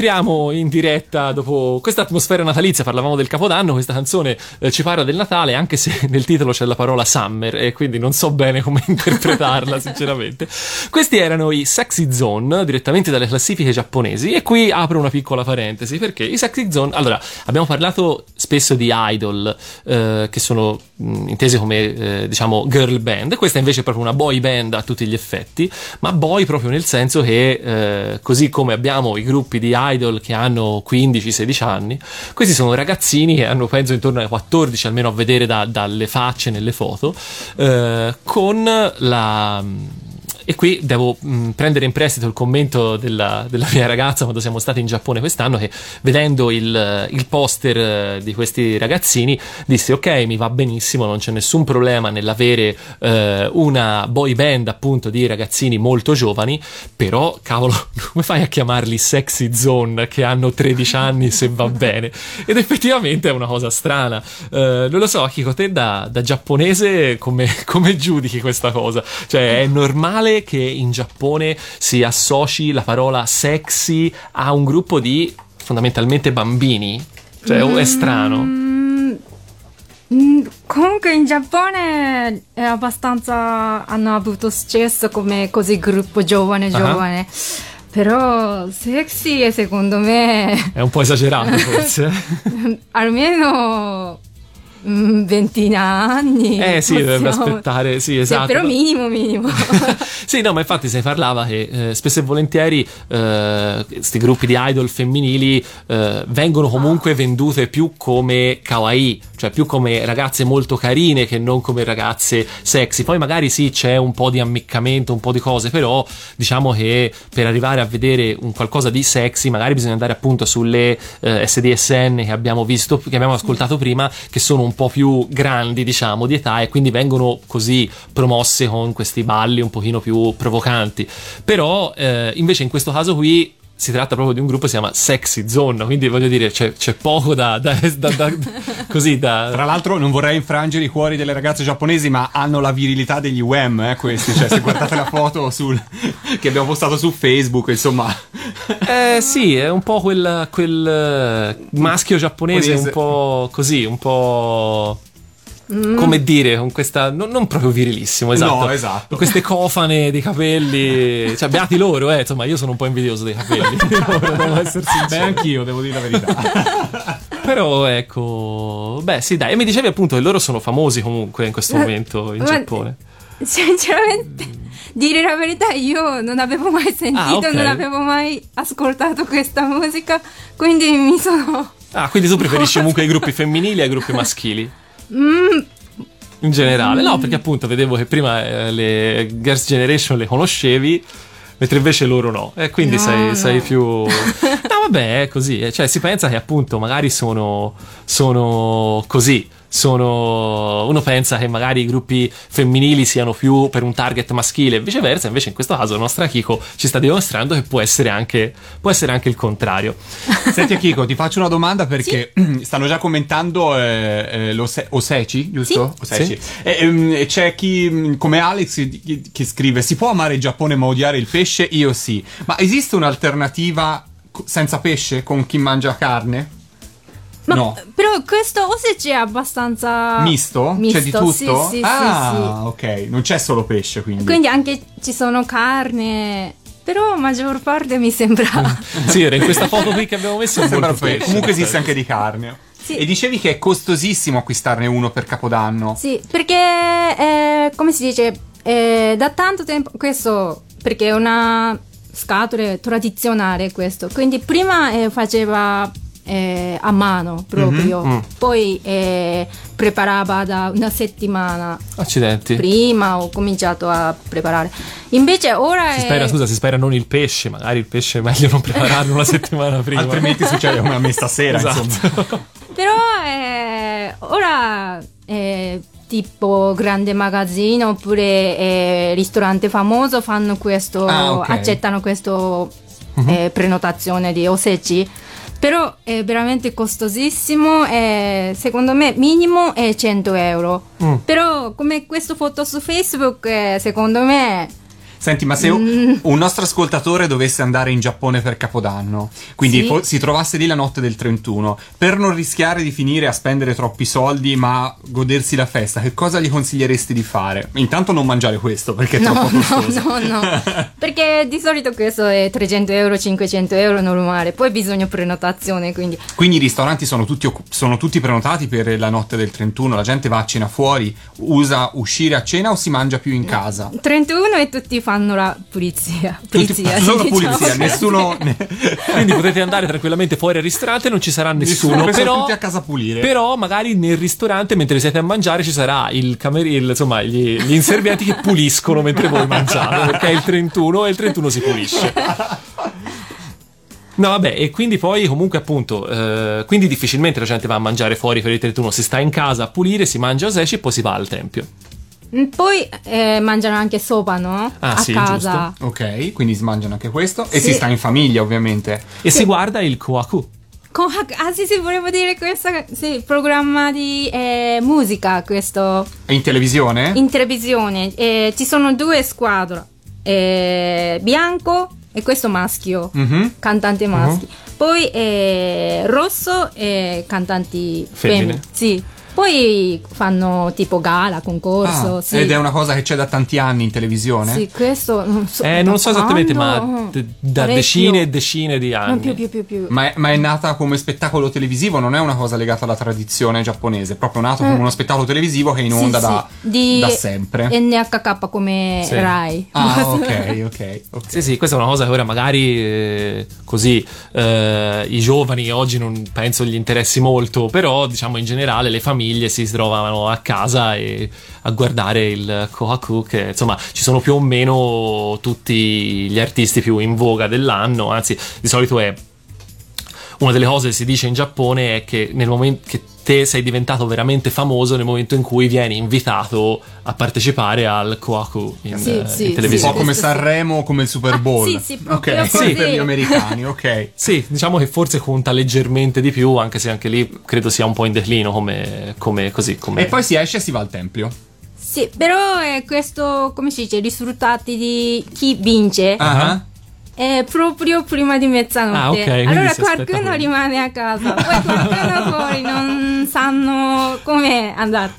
E rientriamo in diretta dopo questa atmosfera natalizia. Parlavamo del Capodanno. Questa canzone eh, ci parla del Natale, anche se <laughs> nel titolo c'è la parola Summer, e quindi non so bene <laughs> come interpretarla, <laughs> sinceramente. Questi erano i Sexy Zone, direttamente dalle classifiche giapponesi. E qui apro una piccola parentesi, perché i Sexy Zone. Allora, abbiamo parlato spesso di idol, eh, che sono mh, intese come, eh, diciamo, girl band. Questa invece è proprio una boy band a tutti gli effetti, ma boy proprio nel senso che, eh, così come abbiamo i gruppi di idol che hanno 15-16 anni, questi sono ragazzini che hanno penso intorno ai 14 almeno a vedere da- dalle facce nelle foto, eh, con la e qui devo mh, prendere in prestito il commento della, della mia ragazza quando siamo stati in Giappone quest'anno che vedendo il, il poster eh, di questi ragazzini disse ok mi va benissimo non c'è nessun problema nell'avere eh, una boy band appunto di ragazzini molto giovani però cavolo <laughs> come fai a chiamarli sexy zone che hanno 13 anni se va bene? Ed effettivamente è una cosa strana. Eh, non lo so Akiko te da, da giapponese come, come giudichi questa cosa? Cioè è normale che in Giappone si associ la parola sexy a un gruppo di fondamentalmente bambini? Cioè o è strano? Mm, Comunque in Giappone è abbastanza hanno avuto successo come così gruppo giovane giovane. Però sexy è secondo me è un po' esagerato forse. <laughs> Almeno mm, 20 anni. eh sì dovrebbe possiamo- aspettare sì Sì, esatto però minimo minimo. <laughs> sì, no, ma infatti se parlava che eh, spesso e volentieri questi gruppi di idol femminili eh, vengono comunque vendute più come kawaii, cioè più come ragazze molto carine che non come ragazze sexy. Poi magari sì, c'è un po' di ammiccamento, un po' di cose, però diciamo che per arrivare a vedere un qualcosa di sexy magari bisogna andare appunto sulle eh, SDSN che abbiamo visto, che abbiamo ascoltato prima, che sono un po' più grandi, diciamo, di età e quindi vengono così promosse con questi balli un pochino più provocanti. Però eh, invece in questo caso qui si tratta proprio di un gruppo che si chiama Sexy Zone, quindi voglio dire c'è, c'è poco da, da, da- da- <laughs> così da... Tra l'altro non vorrei infrangere i cuori delle ragazze giapponesi, ma hanno la virilità degli Wham, eh, questi. Cioè, se <laughs> guardate la foto sul- che abbiamo postato su Facebook, insomma... Eh sì, è un po' quel, quel eh, maschio giapponese un Giapponese. po' così, un po'... mm. come dire, con questa, non, non, proprio virilissimo, esatto. No, esatto. Con queste cofane di capelli, cioè beati loro, eh, insomma, io sono un po' invidioso dei capelli, <laughs> devo essere sincero. Beh, anch'io, devo dire la verità. <laughs> Però ecco, beh sì dai, e mi dicevi appunto che loro sono famosi comunque in questo momento in Giappone. Sinceramente, dire la verità, io non avevo mai sentito, ah, okay. non avevo mai ascoltato questa musica, quindi mi sono... Ah, quindi tu preferisci <laughs> comunque i gruppi femminili ai gruppi maschili? Mm. In generale, mm. no, perché appunto vedevo che prima eh, le Girls' Generation le conoscevi mentre invece loro no. E quindi no, sei, no. sei, più. <laughs> No, vabbè, è così. Eh. Cioè, si pensa che appunto magari sono, sono così sono uno pensa che magari i gruppi femminili siano più per un target maschile e viceversa invece in questo caso la nostra Kiko ci sta dimostrando che può essere anche, può essere anche il contrario <laughs> senti Kiko ti faccio una domanda perché sì? <clears throat> stanno già commentando eh, eh, lo se- Oseci giusto? Sì. Oseci. Sì. E, ehm, c'è chi come Alex che scrive si può amare il Giappone ma odiare il pesce? io sì ma esiste un'alternativa senza pesce con chi mangia carne? Ma no. Però questo Osage è abbastanza misto? misto? C'è di tutto? Sì, sì, ah, sì, sì. ok, non c'è solo pesce quindi. Quindi anche ci sono carne. Però maggior parte mi sembra. sì, era in questa foto qui che abbiamo messo. Sembra pesce. Comunque esiste anche di carne. Sì. E dicevi che è costosissimo acquistarne uno per Capodanno. Sì, perché eh, come si dice, eh, da tanto tempo questo perché è una scatola tradizionale questo. Quindi prima eh, faceva eh, a mano proprio. Mm-hmm. Mm. Poi eh, preparava da una settimana. Accidenti. Prima ho cominciato a preparare. Invece ora si è... spera, scusa, si spera non il pesce, magari il pesce è meglio non prepararlo una settimana <laughs> prima. Altrimenti succede come a me stasera, esatto. insomma. <laughs> Però eh, ora tipo grande magazzino oppure eh, ristorante famoso fanno questo, ah, okay. accettano questo uh-huh. eh, prenotazione di oseci però è veramente costosissimo e secondo me minimo è 100 euro. Mm. Però come questa foto su Facebook, eh, secondo me Senti, ma se mm. un nostro ascoltatore dovesse andare in Giappone per Capodanno, quindi sì. fo- si trovasse lì la notte del 31, per non rischiare di finire a spendere troppi soldi ma godersi la festa, che cosa gli consiglieresti di fare? Intanto non mangiare questo perché è no, troppo <laughs> costoso. No, no, no. <laughs> perché di solito questo è 300 euro, 500 euro normale, poi bisogna prenotazione, quindi... Quindi i ristoranti sono tutti, sono tutti prenotati per la notte del 31, la gente va a cena fuori, usa uscire a cena o si mangia più in casa? 31 e tutti fanno fanno la pulizia. Pulizia, Tutti, solo diciamo. pulizia, nessuno. <laughs> Quindi potete andare tranquillamente fuori al ristorante, non ci sarà nessuno. nessuno però, tutti a casa pulire. Però magari nel ristorante, mentre siete a mangiare, ci sarà il cameriere, insomma, gli, gli inservienti che puliscono mentre voi mangiate. Perché è il 31 e il 31 si pulisce. No, vabbè, e quindi poi comunque appunto, eh, quindi difficilmente la gente va a mangiare fuori per il 31, si sta in casa a pulire, si mangia a Seshi e poi si va al tempio. Mm, poi eh, mangiano anche sopa, no? Ah, a sì, casa. Giusto. Ok, quindi si mangiano anche questo. E si sta in famiglia, ovviamente. E sì. si guarda il Kohaku. Kohaku, ah sì, sì, volevo dire questo. Sì, programma di eh, musica, questo. In televisione? In televisione. Eh, ci sono due squadre. Eh, bianco e questo maschio, mm-hmm. cantante maschi. Mm-hmm. Poi eh, rosso e cantanti femmine. Femmine. Sì. Poi fanno tipo gala, concorso. Ah, sì. Ed è una cosa che c'è da tanti anni in televisione? Sì, questo non so. Eh, non so esattamente, ma d- da Parecchio. decine e decine di anni. Non più, più, più, più. Ma, è, ma, è, nata come spettacolo televisivo, non è una cosa legata alla tradizione giapponese, è proprio nato mm. come uno spettacolo televisivo che è in onda sì, da, sì. da, sempre. NHK come sì. Rai. Ah, <laughs> ok, ok. okay. Sì, sì, questa è una cosa che ora magari eh, così eh, i giovani oggi non penso gli interessi molto, però diciamo in generale le famiglie famiglie si trovavano a casa e a guardare il Kohaku che insomma ci sono più o meno tutti gli artisti più in voga dell'anno anzi di solito è una delle cose che si dice in Giappone è che nel momento che te sei diventato veramente famoso nel momento in cui vieni invitato a partecipare al Koaku in, sì, uh, sì, in televisione. Un po' come Sanremo, come il Super Bowl. Ah, sì, sì, ok, sì. per gli americani, ok. sì, diciamo che forse conta leggermente di più, anche se anche lì credo sia un po' in declino come, come così. Come... E poi si esce e si va al tempio. Sì, però è questo, come si dice, risultati di chi vince. Uh-huh è proprio prima di mezzanotte. Ah, ok, quindi allora qualcuno rimane a casa, poi qualcuno <laughs> fuori non sanno come andare.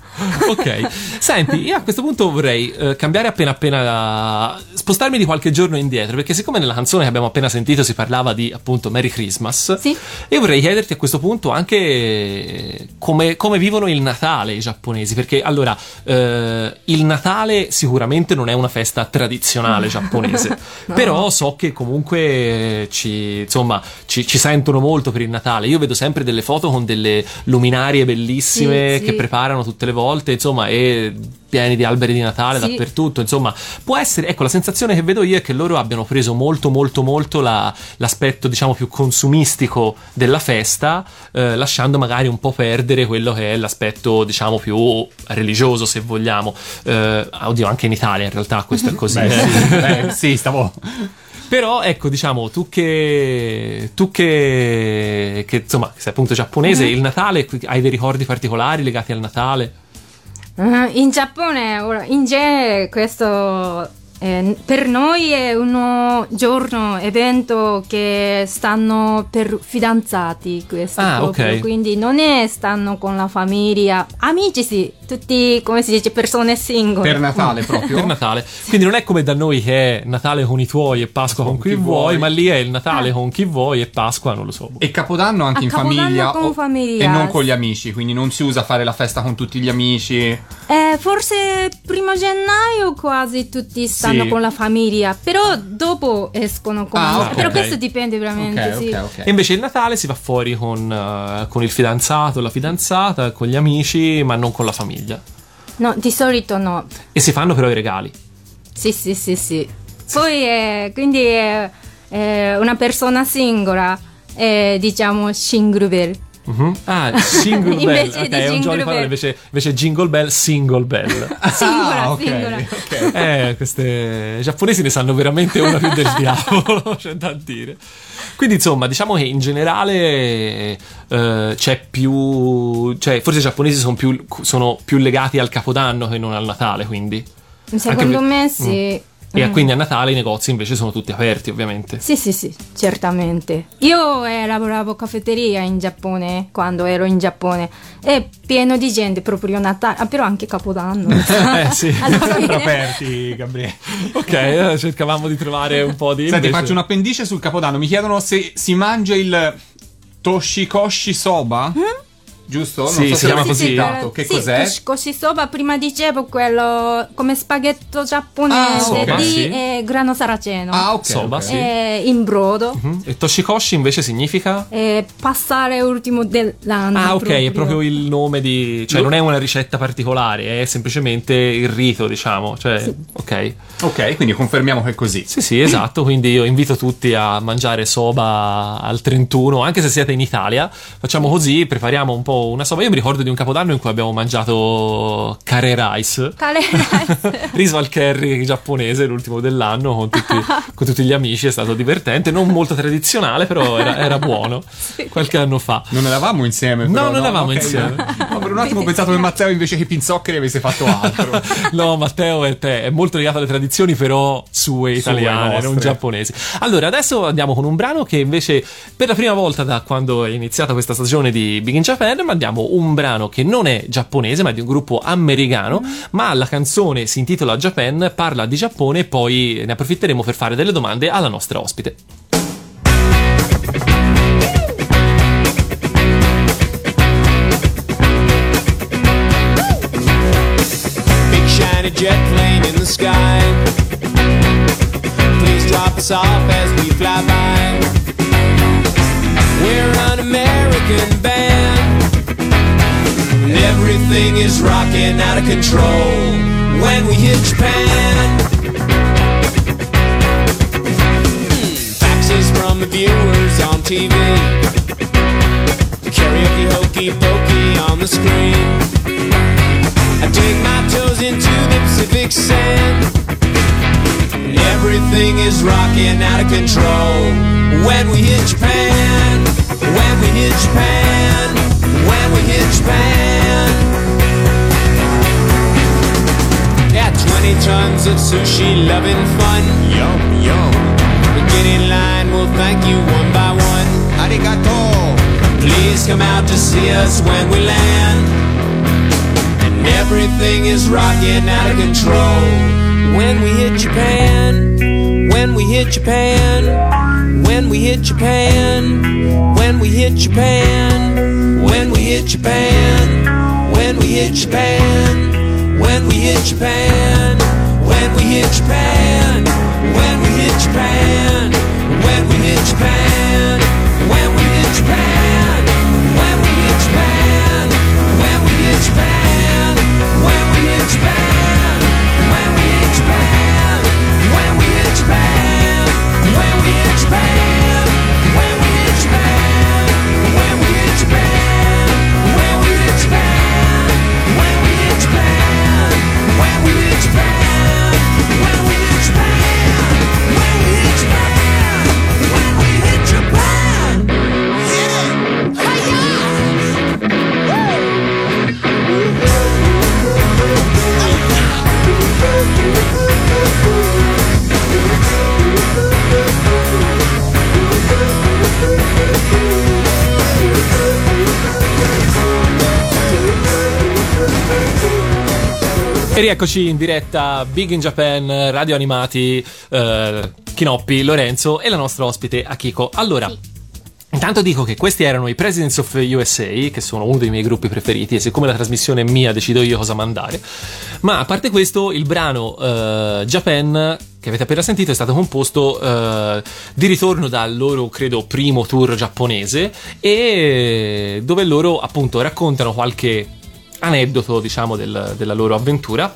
ok, senti, io a questo punto vorrei eh, cambiare appena appena, spostarmi di qualche giorno indietro, perché siccome nella canzone che abbiamo appena sentito si parlava di appunto Merry Christmas, Sì. io vorrei chiederti a questo punto anche eh, come, come vivono il Natale i giapponesi, perché allora eh, il Natale sicuramente non è una festa tradizionale giapponese, <laughs> però so che comunque eh, ci, insomma, ci, ci sentono molto per il Natale. Io vedo sempre delle foto con delle luminarie bellissime Sì, sì. che preparano tutte le volte, insomma, e pieni di alberi di Natale Sì. dappertutto, insomma, può essere, ecco, la sensazione che vedo io è che loro abbiano preso molto, molto, molto la- l'aspetto, diciamo, più consumistico della festa, eh, lasciando magari un po' perdere quello che è l'aspetto, diciamo, più religioso, se vogliamo. Eh, oddio, anche in Italia in realtà questo è così. Beh, eh. sì, <laughs> beh, sì, stavo. Però ecco, diciamo, tu che tu che, che insomma, sei appunto giapponese, il Natale hai dei ricordi particolari legati al Natale? Eh, In Giappone, in genere, questo eh, per noi è uno giorno, evento che stanno per fidanzati, questo Ah, proprio, ok. quindi non è stanno con la famiglia, amici sì, tutti, come si dice, persone singole. Per Natale proprio. Per Natale. Quindi non è come da noi che è Natale con i tuoi e Pasqua con, chi, vuoi, ma lì è il Natale Ah. con chi vuoi e Pasqua non lo so. E Capodanno anche A in Capodanno famiglia, con o- famiglia, e non con gli amici, quindi non si usa fare la festa con tutti gli amici. Eh, forse primo gennaio quasi tutti stanno Sì. con la famiglia, però dopo escono con Ah, amici. ok. Però questo dipende veramente, Ok, sì. E invece il Natale si va fuori con, eh, con il fidanzato, la fidanzata, con gli amici, ma non con la famiglia. No, di solito no. E si fanno però i regali. Sì, sì, sì, sì. Poi eh, quindi è, è una persona singola, è, diciamo single bell. Mhm. Ah, <laughs> Jingle Bell. Invece ok, di è un Jingle gioco di parole, Bell. invece, invece Jingle Bell, Single Bell. <laughs> Singola, Ah, ok, singola. ok. Eh, queste i giapponesi ne sanno veramente una più del diavolo, <laughs> c'è da dire. Quindi, insomma, diciamo che in generale eh, c'è più. cioè, forse i giapponesi sono più, sono più legati al capodanno che non al Natale, quindi. Secondo per- me sì. E Mm. quindi a Natale i negozi invece sono tutti aperti, ovviamente. Sì, sì, sì, certamente. Io eh, lavoravo caffetteria in Giappone quando ero in Giappone. È pieno di gente proprio Natale, ah, però anche Capodanno. <laughs> Eh, sì. <laughs> Sempre aperti, Gabriele. Ok, cercavamo di trovare un po' di. Senti, invece- faccio un appendice sul Capodanno. Mi chiedono se si mangia il Toshikoshi Soba. Giusto? Non Sì, so si chiama così. citato. Che sì, cos'è? Così sopra, prima dicevo quello come spaghetto giapponese Ah, ok, di sì. eh, grano saraceno. Ah, ok. Soba, ok. sì. Eh, in brodo. Mhm. E Toshikoshi invece significa? Eh, passare ultimo dell'anno. Ah, ok, è proprio il nome di. cioè, Lo- non è una ricetta particolare, è semplicemente il rito, diciamo. Cioè, ok. Ok, quindi confermiamo che è così. Sì, sì, esatto. Quindi io invito tutti a mangiare soba al 31, anche se siete in Italia. Facciamo così, prepariamo un po' una soba. Io mi ricordo di un capodanno in cui abbiamo mangiato curry rice. Kale rice. Riso al curry giapponese, l'ultimo dell'anno, con tutti, con tutti gli amici. È stato divertente. Non molto tradizionale, però era, era buono. Qualche anno fa. Non eravamo insieme. No, però, non eravamo Ok. insieme. No, per un attimo ho pensato che Matteo invece che pinzoccheri avesse fatto altro. <laughs> No, Matteo è, te- è molto legato alle tradizioni, però sue italiane, nostre. non giapponesi. Allora, adesso andiamo con un brano che invece, per la prima volta da quando è iniziata questa stagione di Big in Japan, mandiamo un brano che non è giapponese, ma è di un gruppo americano. Ma la canzone si intitola Japan, parla di Giappone, e poi ne approfitteremo per fare delle domande alla nostra ospite. Jet plane in the sky. Please drop us off as we fly by. Everything is rocking out of control when we hit Japan. Faxes from the viewers on TV. Karaoke hokey pokey on the screen. I dig my toes into the Pacific sand. Everything is rocking out of control. When we hit Japan, when we hit Japan, when we hit Japan. Yeah, 20 tons of sushi, loving fun. Yum, yum. But get in line, we'll thank you one by one. Arigato. Please come out to see us when we land. And everything is rocking out of control when we hit Japan. When we hit Japan. When we hit Japan. When we hit Japan when we hit Japan, when we hit Japan, when we hit Japan, when we hit Japan, when we hit Japan, when we hit Japan, E rieccoci in diretta Big in Japan, radio animati, eh, Kinoppi, Lorenzo e la nostra ospite Akiko. Allora, intanto dico che questi erano i Presidents of USA, che sono uno dei miei gruppi preferiti, e siccome la trasmissione è mia decido io cosa mandare. Ma a parte questo, il brano eh, Japan che avete appena sentito è stato composto eh, di ritorno dal loro, credo, primo tour giapponese e dove loro appunto raccontano qualche aneddoto, diciamo, del- della loro avventura.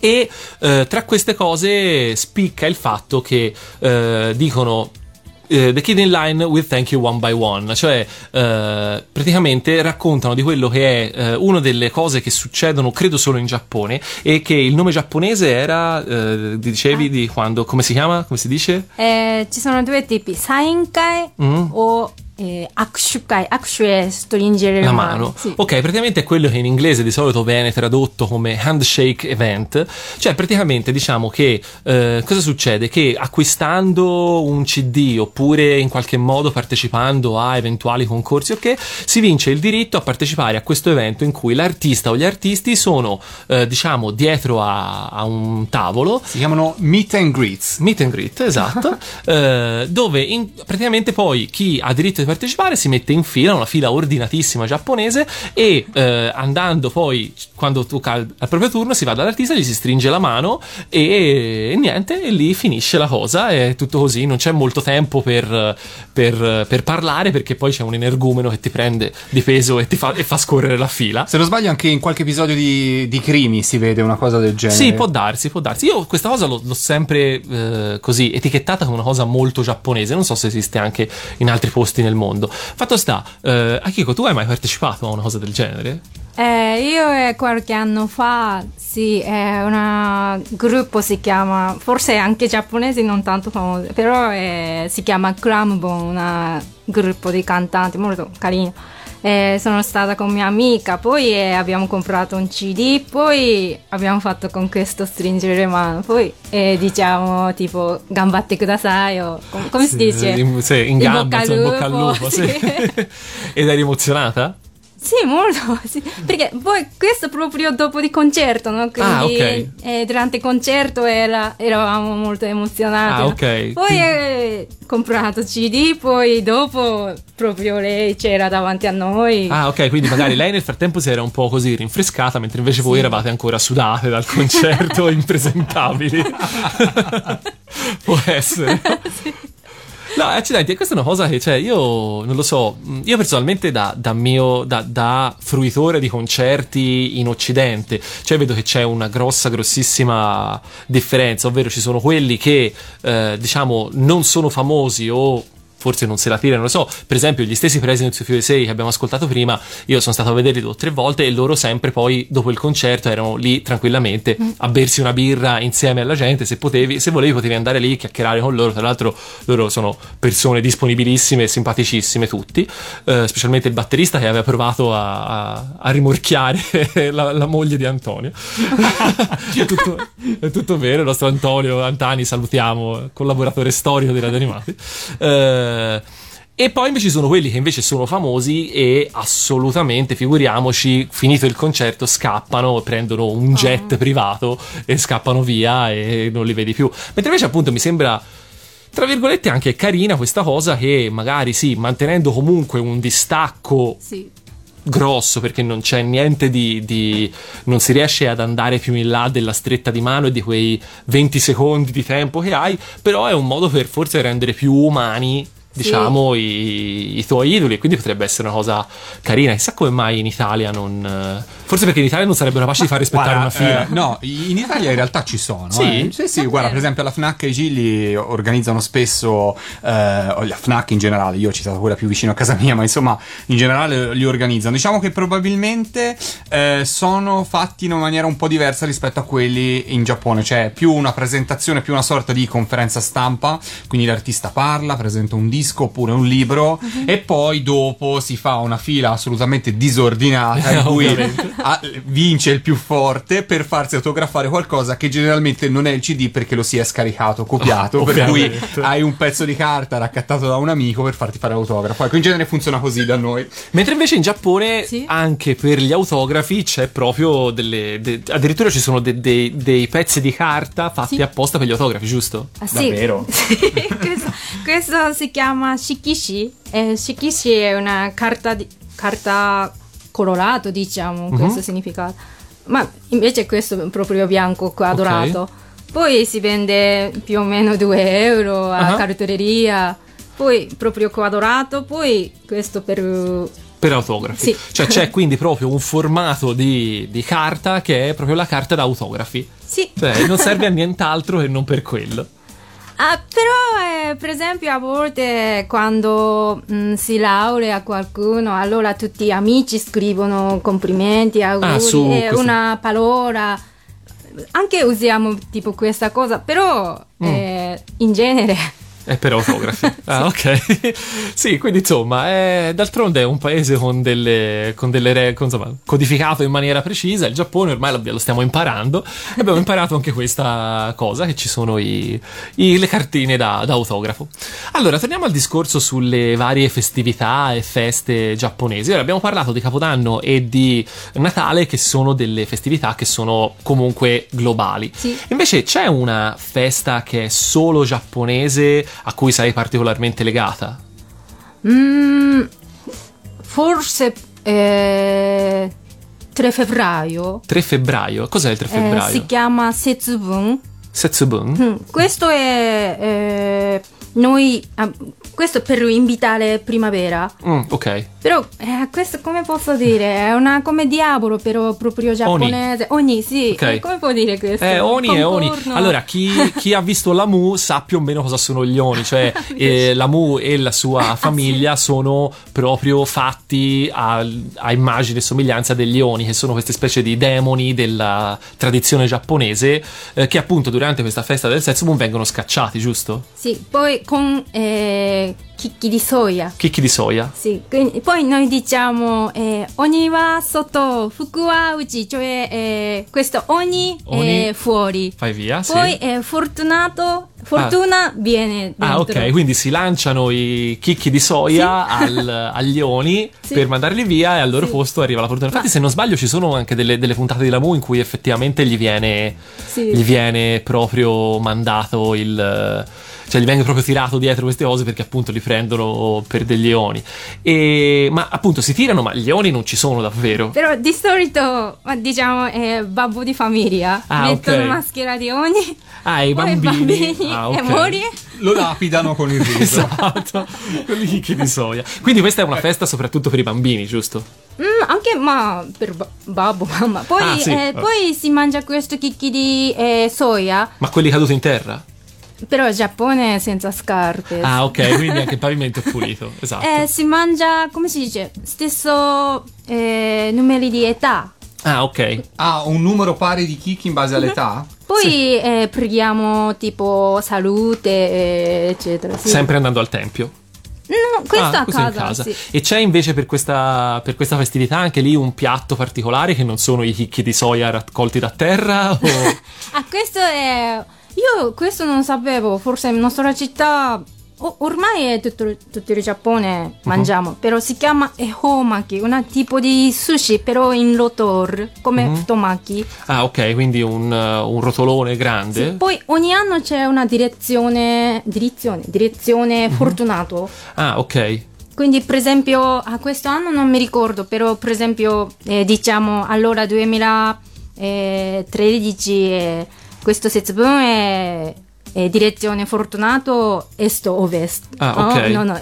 E eh, tra queste cose spicca il fatto che eh, dicono eh, The Kid in Line will thank you one by one, cioè eh, praticamente raccontano di quello che è eh, una delle cose che succedono, credo solo in Giappone, e che il nome giapponese era, eh, dicevi, di quando, come si chiama? Come si dice? Eh, ci sono due tipi, sainkai Mm. o eh, akushukai. Akushu è stringere la la mano. Sì. Ok, praticamente è quello che in inglese di solito viene tradotto come handshake event. Cioè, praticamente diciamo che eh, cosa succede? Che acquistando un CD oppure in qualche modo partecipando a eventuali concorsi, ok, si vince il diritto a partecipare a questo evento in cui l'artista o gli artisti sono, eh, diciamo, dietro a, a un tavolo Si chiamano meet and greets. Meet and greet, esatto, <laughs> eh, dove in- praticamente poi chi ha diritto di partecipare si mette in fila, una fila ordinatissima giapponese e eh, andando poi, quando tocca al, al proprio turno, si va dall'artista, gli si stringe la mano e, e niente, e lì finisce la cosa, è tutto così, non c'è molto tempo per, per- per parlare perché poi c'è un energumeno che ti prende di peso e ti fa, e fa scorrere la fila. Se non sbaglio, anche in qualche episodio di, di Crimi si vede una cosa del genere. Sì, può darsi, può darsi. Io questa cosa l'ho, l'ho sempre eh, così etichettata come una cosa molto giapponese. Non so se esiste anche in altri posti nel mondo. Fatto sta, eh, Akiko, tu hai mai partecipato a una cosa del genere? Eh, io eh, qualche anno fa, sì, è un gruppo si chiama, forse anche giapponesi non tanto famoso, però eh, si chiama Crambo, un gruppo di cantanti molto carino. Eh, sono stata con mia amica, poi eh, abbiamo comprato un CD, poi abbiamo fatto con questo stringere mano, poi eh, diciamo tipo gambatte kudasai o com- come si dice? In, sì, in In gamba, bocca al insomma, in bocca al lupo, lupo. sì. sì. <laughs> Ed eri emozionata? Sì, molto, <laughs> sì. perché poi questo proprio dopo di concerto, no? Quindi Ah, ok. eh, durante il concerto era- eravamo molto emozionati. Ah, no? ok. Poi eh, comprato CD, poi dopo proprio lei c'era davanti a noi. Ah, ok, quindi magari lei nel frattempo si era un po' così rinfrescata, mentre invece voi eravate ancora sudate dal concerto, <laughs> impresentabili. <laughs> Può essere. No, accidenti, questa è una cosa che, cioè, io non lo so, mh, io personalmente da, da mio, da, da fruitore di concerti in Occidente, cioè vedo che c'è una grossa, grossissima differenza, ovvero ci sono quelli che, eh, diciamo, non sono famosi o forse non se la tirano, non lo so, per esempio gli stessi Presidents of USA che abbiamo ascoltato prima, io sono stato a vederli due o tre volte e loro sempre poi dopo il concerto erano lì tranquillamente a bersi una birra insieme alla gente, se potevi, se volevi potevi andare lì a chiacchierare con loro, tra l'altro loro sono persone disponibilissime e simpaticissime tutti, eh, specialmente il batterista che aveva provato a, a- a rimorchiare <laughs> la, la moglie di Antonio. <laughs> è, tutto, è tutto vero, il nostro Antonio Antani, salutiamo, collaboratore storico di Radio Animati. Eh, e E poi invece ci sono quelli che invece sono famosi e assolutamente, figuriamoci, finito il concerto scappano, prendono un jet privato e scappano via e non li vedi più. Mentre invece appunto mi sembra tra virgolette anche carina questa cosa che magari sì, mantenendo comunque un distacco Sì. grosso perché non c'è niente di, di- non si riesce ad andare più in là della stretta di mano e di quei 20 secondi di tempo che hai però è un modo per forse rendere più umani diciamo i, i tuoi idoli quindi potrebbe essere una cosa carina chissà come mai in Italia non forse perché in Italia non sarebbero capaci di far rispettare Guarda, una fila eh, no, in Italia in realtà ci sono. Sì? eh. sì, sì, guarda, per esempio alla FNAC e i Gilli organizzano spesso, eh, la FNAC in generale, io ho citato quella più vicino a casa mia, ma insomma in generale li organizzano. Diciamo che probabilmente eh, sono fatti in una maniera un po' diversa rispetto a quelli in Giappone, cioè più una presentazione, più una sorta di conferenza stampa, quindi l'artista parla, presenta un disco oppure un libro e poi dopo si fa una fila assolutamente disordinata in <laughs> cui a- vince il più forte per farsi autografare qualcosa che generalmente non è il CD perché lo si è scaricato, copiato, per cui hai un pezzo di carta raccattato da un amico per farti fare l'autografo. Ecco, in genere funziona così da noi. Mentre invece in Giappone Sì. anche per gli autografi c'è proprio delle. de- addirittura ci sono de- dei- dei pezzi di carta fatti Sì. apposta per gli autografi, giusto? Ah, sì. Davvero? <laughs> Sì, questo, questo si chiama shikishi. Eh, shikishi è una carta, di, carta colorato, diciamo, Mhm. questo significato. Ma invece questo è proprio bianco quadrato. Poi si vende più o meno 2 euro a Ah. cartoleria. Poi proprio quadrato, poi questo per... Per autografi. Sì. Cioè c'è <laughs> quindi proprio un formato di, di carta che è proprio la carta da autografi. Sì, Cioè non serve a <laughs> nient'altro che non per quello. Ah, però eh, per esempio a volte quando mm, si laurea qualcuno, allora tutti gli amici scrivono complimenti, auguri, Ah, su e questo. una parola. Anche usiamo tipo questa cosa, però Mm. eh, in genere È per autografi. <laughs> Ah, ok. <laughs> sì, quindi insomma, è- d'altronde è un paese con delle, con delle re- con, insomma, codificato in maniera precisa. Il Giappone ormai lo stiamo imparando. E abbiamo imparato anche questa cosa: che ci sono i- i- le cartine da, da autografo. Allora, torniamo al discorso sulle varie festività e feste giapponesi. Ora abbiamo parlato di Capodanno e di Natale, che sono delle festività che sono comunque globali. Sì. Invece c'è una festa che è solo giapponese a cui sei particolarmente legata? Mm, forse eh, 3 febbraio 3 febbraio. Cos'è il 3 eh, febbraio? si chiama Setsubun. Setsubun? Mm, Questo è eh, noi ah, questo è per invitare primavera. Mm, ok. Però eh, questo come posso dire? È una come diavolo, però proprio giapponese. Oni, sì. Ok. Eh, come può dire questo? Eh, Oni è Oni. Concorno. Allora, chi, <laughs> chi ha visto la Mu sa più o meno cosa sono gli Oni. Cioè, <laughs> eh, la Mu e la Ah, sua famiglia sono proprio fatti a, a immagine e somiglianza degli Oni, che sono queste specie di demoni della tradizione giapponese, eh, che appunto durante questa festa del Setsubun vengono scacciati, giusto? Sì, poi con eh, chicchi di soia. Chicchi di soia. Sì, quindi- poi noi diciamo eh, Oni wa soto, fuku wa uchi, cioè eh, questo Oni, Oni. è fuori. Fai via, sì. Poi eh, fortunato, fortuna viene dentro. Ah, ok, quindi si lanciano i chicchi di soia <laughs> al- agli oni <laughs> Sì. per mandarli via e al loro Sì. posto arriva la fortuna. Infatti, Ma- se non sbaglio, ci sono anche delle, delle puntate di Lamu in cui effettivamente gli viene, Sì. gli viene proprio mandato il. Cioè, gli viene proprio tirato dietro queste cose perché appunto li prendono per degli oni. E, ma appunto si tirano, ma gli oni non ci sono davvero. Però di solito, ma diciamo, è babbo di famiglia. Ah, Mettono ok. maschera di Oni. Ah, i bambini. bambini Ah, e ok. moglie. Lo lapidano con il riso. Esatto, con i chicchi di soia. Quindi questa è una festa soprattutto per i bambini, giusto? Mm, anche ma per ba- babbo, mamma. Poi, Ah, sì. eh, poi si mangia questo chicchi di eh, soia, Ma quelli caduti in terra? Però il Giappone è senza scarpe. Ah, ok, quindi anche il pavimento è pulito. <laughs> Esatto. Eh, si mangia, come si dice, stesso eh, numeri di età. Ah, ok. Ha un numero pari di chicchi in base all'età? Poi eh, preghiamo tipo salute, eh, eccetera. sì. Sempre andando al tempio. No, questo Ah, a in casa, sì. E c'è invece per questa, per questa festività anche lì un piatto particolare che non sono i chicchi di soia raccolti da terra? O... <laughs> Ah, questo è... Io questo non sapevo, forse in nostra città o- ormai è tutto, tutto il Giappone mangiamo, però si chiama ehomaki, un tipo di sushi però in rotor, come futomaki. Ah, ok, quindi un, uh, un rotolone grande. Sì, poi ogni anno c'è una direzione, direzione, direzione fortunato. Ah, ok. Quindi, per esempio, a questo anno non mi ricordo, però, per esempio, eh, diciamo allora 2013, eh, questo Setsubun è, è direzione fortunato est-ovest. Ah, no? ok. No, no,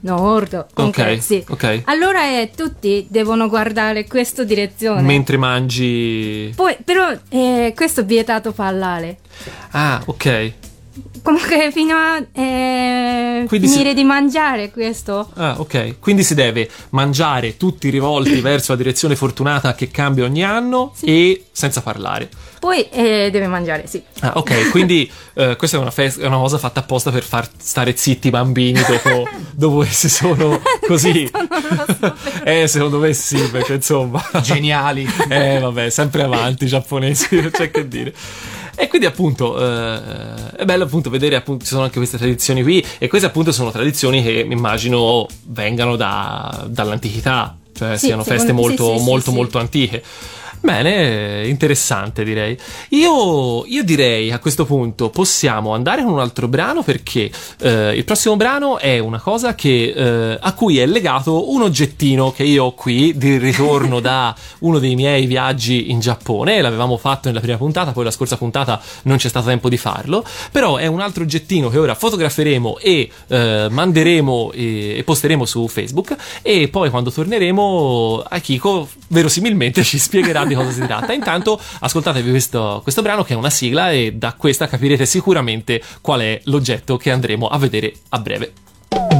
est-nord. Comunque, Ok, sì. ok. Allora eh, tutti devono guardare questa direzione. Mentre mangi. Poi, però, eh, questo è vietato parlare. Ah, ok. Comunque, fino a eh, finire si- di mangiare questo. Ah, ok. Quindi si deve mangiare tutti rivolti verso la direzione fortunata che cambia ogni anno e senza parlare. Poi eh, deve mangiare, sì. Ah, ok. Quindi eh, questa è una, fes- è una cosa fatta apposta per far stare zitti i bambini dopo, <laughs> dopo che si sono così. eh, secondo me sì, perché insomma. Geniali. <laughs> Eh, vabbè, sempre avanti i giapponesi, non c'è che dire. E quindi appunto eh, è bello appunto vedere appunto ci sono anche queste tradizioni qui e queste appunto sono tradizioni che immagino vengano da- dall'antichità, cioè Sì, siano feste molto sì, sì, molto sì, molto antiche. Bene, interessante direi. Io, io direi a questo punto possiamo andare con un altro brano perché eh, il prossimo brano è una cosa che, eh, a cui è legato un oggettino che io ho qui di ritorno da <laughs> uno dei miei viaggi in Giappone. L'avevamo fatto nella prima puntata, poi la scorsa puntata non c'è stato tempo di farlo. Però è un altro oggettino che ora fotograferemo e eh, manderemo e, e posteremo su Facebook. E poi quando torneremo, Akiko verosimilmente ci spiegherà di cosa si tratta. Intanto ascoltatevi questo, questo brano che è una sigla e da questa capirete sicuramente qual è l'oggetto che andremo a vedere a breve.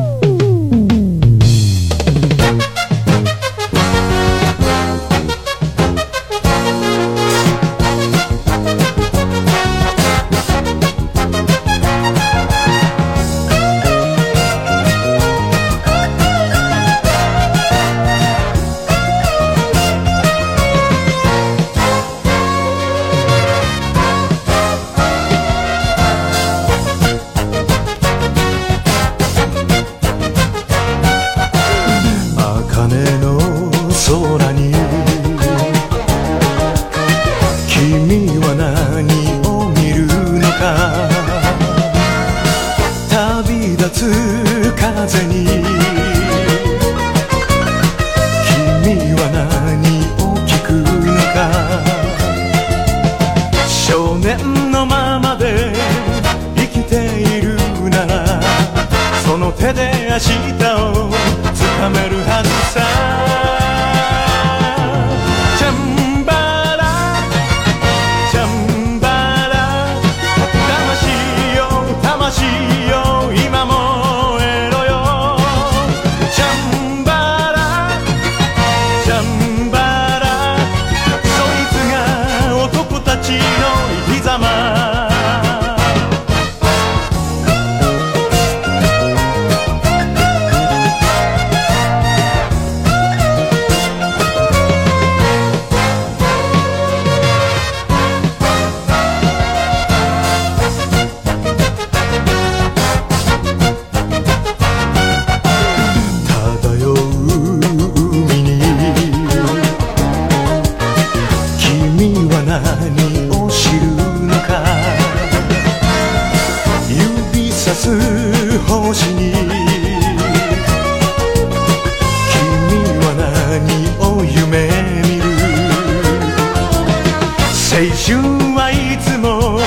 青春はいつも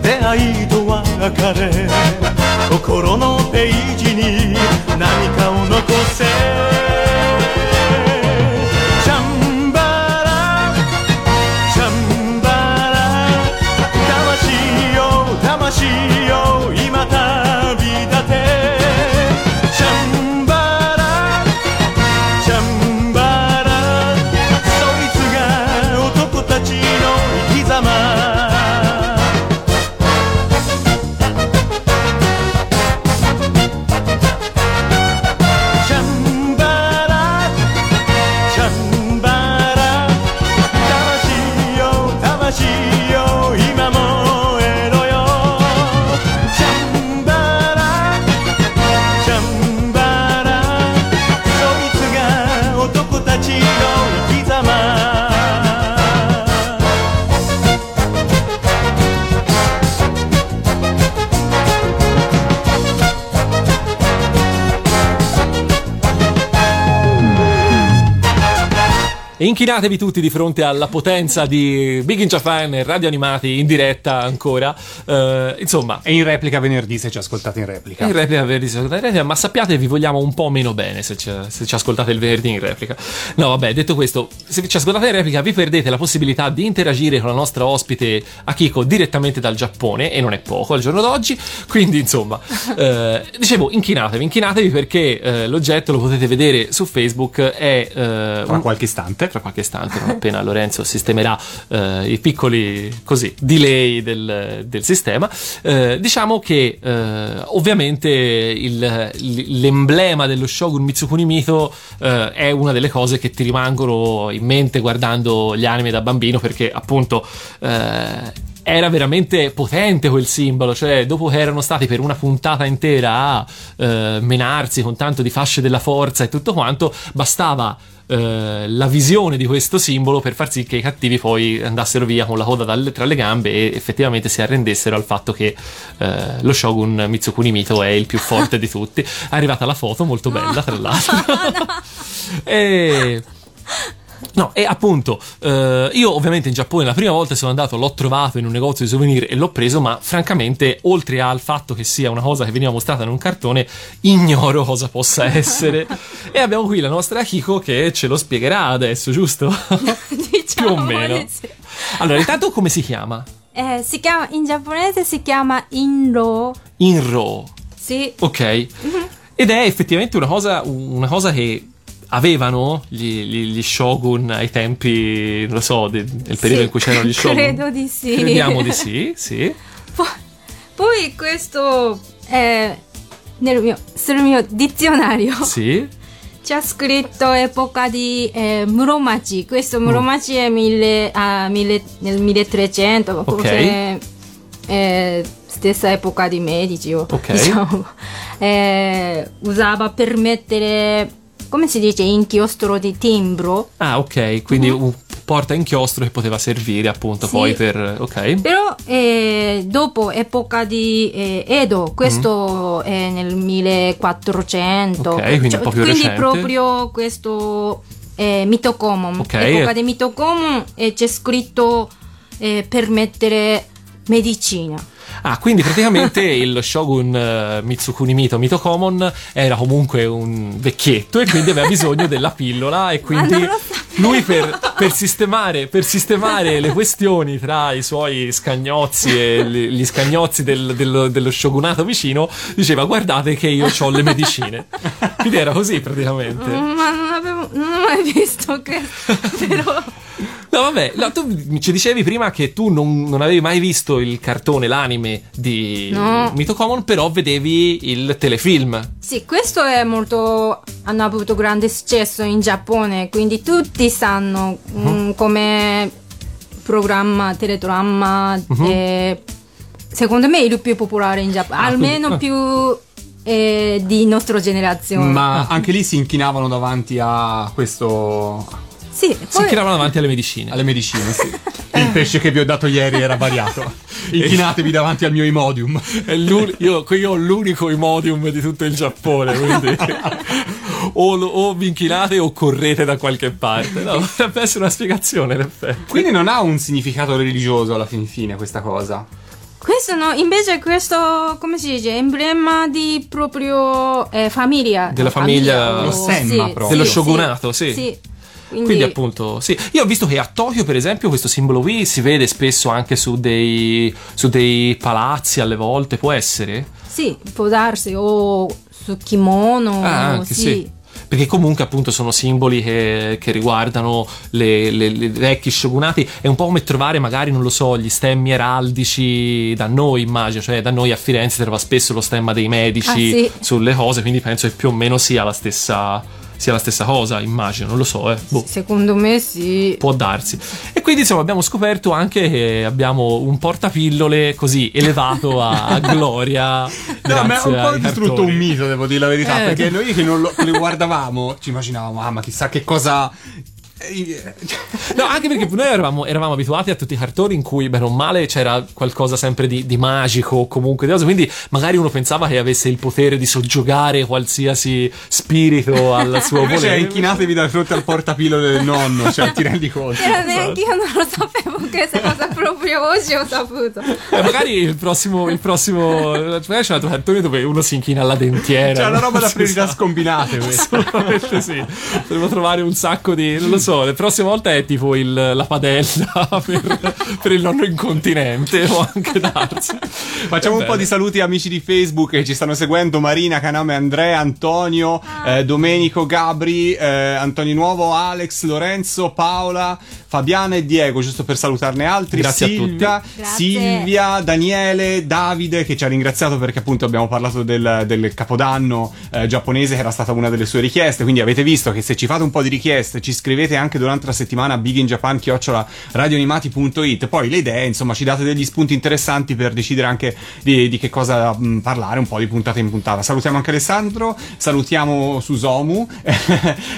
出会いと別れ心のページに何かを残せ。Inchinatevi tutti di fronte alla potenza di Big in Japan e radio animati in diretta ancora. Eh, insomma, E in replica venerdì se ci ascoltate in replica. in replica venerdì se ascoltate in replica, ma sappiate vi vogliamo un po' meno bene se ci, se ci ascoltate il venerdì in replica. No, vabbè, detto questo, se ci ascoltate in replica vi perdete la possibilità di interagire con la nostra ospite Akiko direttamente dal Giappone e non è poco al giorno d'oggi. Quindi, insomma, <laughs> eh, dicevo, inchinatevi, inchinatevi perché eh, l'oggetto lo potete vedere su Facebook è eh, Tra un- qualche istante. tra qualche istante, non appena Lorenzo sistemerà eh, i piccoli così delay del, del sistema. Eh, diciamo che eh, ovviamente il- l'emblema dello Shogun Mitsukuni Mito eh, è una delle cose che ti rimangono in mente guardando gli anime da bambino perché appunto eh, era veramente potente quel simbolo, cioè dopo che erano stati per una puntata intera a eh, menarsi con tanto di fasce della forza e tutto quanto, bastava eh, la visione di questo simbolo per far sì che i cattivi poi andassero via con la coda dalle- tra le gambe e effettivamente si arrendessero al fatto che eh, lo shogun Mitsukuni Mito è il più forte di tutti. È arrivata la foto molto bella, tra l'altro. <laughs> <laughs> e No, e appunto, eh, io ovviamente in Giappone la prima volta sono andato l'ho trovato in un negozio di souvenir e l'ho preso, ma francamente, oltre al fatto che sia una cosa che veniva mostrata in un cartone, ignoro <laughs> cosa possa essere. e abbiamo qui la nostra Akiko che ce lo spiegherà adesso, giusto? <laughs> diciamo Più o meno. sì. allora, intanto come si chiama? Eh, si chiama, in giapponese si chiama Inro. Inro, Sì, ok? Ed è effettivamente una cosa, una cosa che avevano gli, gli- gli shogun ai tempi, non lo so, de- nel periodo Sì, in cui c'erano gli <laughs> shogun. credo di sì. Crediamo di sì, sì. <laughs> Poi, poi questo è nel mio, sul mio dizionario Sì. <laughs> c'è scritto epoca di eh, Muromachi. Questo. Muromachi è mille, ah, mille- nel 1300, forse eh, stessa epoca di Medici. Ok. Diciamo, Eh, usava per mettere, come si dice, inchiostro di timbro. Ah, ok, quindi un porta inchiostro che poteva servire appunto Sì. poi per... Ok. Però eh, dopo epoca di eh, Edo, questo è nel 1400, Mm. Ok, quindi Cioè, po' più quindi proprio questo eh, Mitokomon, Ok. epoca di Mitokomon e c'è scritto eh, per mettere medicina. Ah, quindi praticamente <laughs> il shogun eh, Mitsukuni Mito Mitokomon era comunque un vecchietto e quindi aveva <laughs> bisogno della pillola e quindi. Lui per, per sistemare, per sistemare le questioni tra i suoi scagnozzi e li- gli scagnozzi del- dello, dello shogunato vicino diceva guardate che io ho le medicine. Quindi era così praticamente. Ma non avevo non ho mai visto questo, però No, vabbè, no, tu ci dicevi prima che tu non, non avevi mai visto il cartone, l'anime di No. Mito Common, però vedevi il telefilm. Sì, questo è molto. hanno avuto grande successo in Giappone, quindi tutti sanno mm, come programma, teledramma. eh, secondo me è il più popolare in Giappone, almeno più eh, di nostra generazione. Ma anche lì si inchinavano davanti a questo. Sì, Si poi- tiravano davanti alle medicine. alle medicine, sì. Il pesce che vi ho dato ieri era variato. <laughs> Inchinatevi davanti al mio Imodium. Io, io ho l'unico Imodium di tutto il Giappone, quindi <laughs> o, o vi inchinate o correte da qualche parte. No, <laughs> potrebbe essere una spiegazione, in effetti. Quindi non ha un significato religioso alla fin fine questa cosa. Questo no, invece questo, come si dice, emblema di proprio eh, famiglia. Della famiglia- o- Lo stemma sì, proprio. Dello sì, shogunato, sì. Sì. Quindi, Quindi appunto, sì. Io ho visto che a Tokyo, per esempio, questo simbolo qui si vede spesso anche su dei, su dei palazzi alle volte, può essere? Sì, può darsi, o su kimono, Ah, anche sì. Perché comunque appunto sono simboli che, che riguardano le, le- le vecchi shogunati. È un po' come trovare magari, non lo so, gli stemmi eraldici da noi, immagino. Cioè da noi a Firenze trova spesso lo stemma dei medici Ah, sì. sulle cose, quindi penso che più o meno sia la stessa, sia la stessa cosa, immagino. Non lo so, eh. Boh. Secondo me sì. Può darsi. E quindi insomma abbiamo scoperto anche che abbiamo un portapillole così elevato a, a <laughs> gloria. No, ma ha un po' distrutto cartoni. un mito, devo dire la verità. Eh, perché noi che non lo, le guardavamo ci immaginavamo, ah, ma chissà che cosa. No, anche perché noi eravamo, eravamo abituati a tutti i cartoni in cui, bene o male, c'era qualcosa sempre di, di magico o comunque di cose. Quindi magari uno pensava che avesse il potere di soggiogare qualsiasi spirito al suo volere. inchinatevi da fronte al portapillole del nonno, cioè ti rendi conto. Però neanche io non lo sapevo questa cosa proprio oggi ho saputo. Eh, magari il prossimo, il prossimo. Magari c'è un altro cartone dove uno si inchina alla dentiera. C'è una roba da priorità sa. scombinate questa. Assolutamente sì. Dovremmo trovare un sacco di. Non lo so, le prossime volte è tipo il- la padella <laughs> per, per il nonno incontinente o anche darsi. Facciamo un po' di saluti amici di Facebook che ci stanno seguendo: Marina, Caname, Andrea, Antonio, eh, Domenico, Gabri, eh, Antonio Nuovo, Alex, Lorenzo, Paola, Fabiana e Diego, giusto per salutarne altri. Grazie a Silvia, tutti. Grazie. Silvia, Daniele, Davide che ci ha ringraziato perché appunto abbiamo parlato del, del capodanno eh, giapponese che era stata una delle sue richieste. Quindi avete visto che se ci fate un po' di richieste, ci scrivete anche durante la settimana a biginjapan radioanimati.it. Poi le idee, insomma, ci date degli spunti interessanti per decidere anche di, di che cosa mh, parlare un po' di puntata in puntata. Salutiamo anche Alessandro, salutiamo Susomu, <laughs>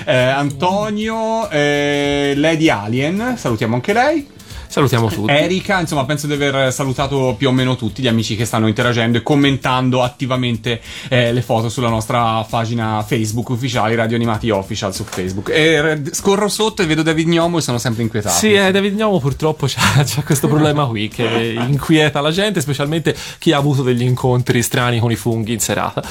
eh, Antonio, eh, Lady Alien, salutiamo anche lei. Salutiamo tutti. Erika, insomma, penso di aver salutato più o meno tutti gli amici che stanno interagendo e commentando attivamente eh, le foto sulla nostra pagina Facebook ufficiale, Radio Animati Official su Facebook. E scorro sotto e vedo David Gnomo e sono sempre inquietato. Sì, eh, David Gnomo purtroppo c'ha, <laughs> c'ha questo problema qui che inquieta la gente, specialmente chi ha avuto degli incontri strani con i funghi in serata.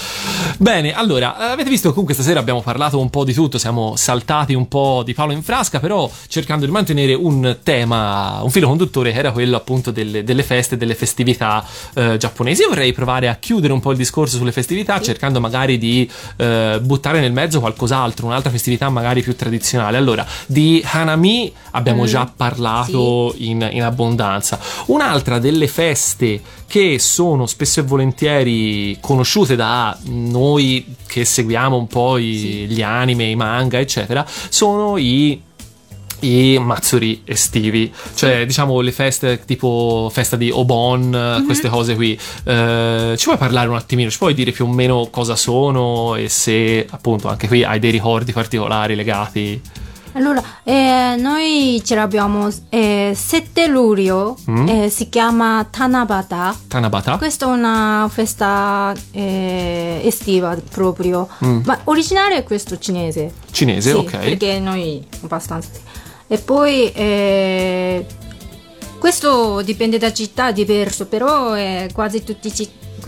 Bene, allora, avete visto che comunque stasera abbiamo parlato un po' di tutto, siamo saltati un po' di palo in frasca, però cercando di mantenere un tema, un filo conduttore che era quello appunto delle, delle feste, delle festività eh, giapponesi. Io vorrei provare a chiudere un po' il discorso sulle festività, cercando magari di eh, buttare nel mezzo qualcos'altro, un'altra festività magari più tradizionale. Allora, di Hanami abbiamo Mm, già parlato in, in abbondanza. Un'altra delle feste che sono spesso e volentieri conosciute da noi che seguiamo un po' i- gli anime, i manga, eccetera, sono i i matsuri estivi, cioè diciamo le feste tipo festa di Obon, queste cose qui. Eh, ci puoi parlare un attimino? Ci puoi dire più o meno cosa sono e se appunto anche qui hai dei ricordi particolari legati? Allora, eh, noi ce l'abbiamo eh, 7 luglio, Mm. eh, si chiama Tanabata. Tanabata? Questa è una festa eh, estiva proprio, Mm. ma originale è questo cinese. Cinese, Sì, ok. Perché noi abbastanza. E poi eh, questo dipende da città, è diverso, però eh, quasi tutti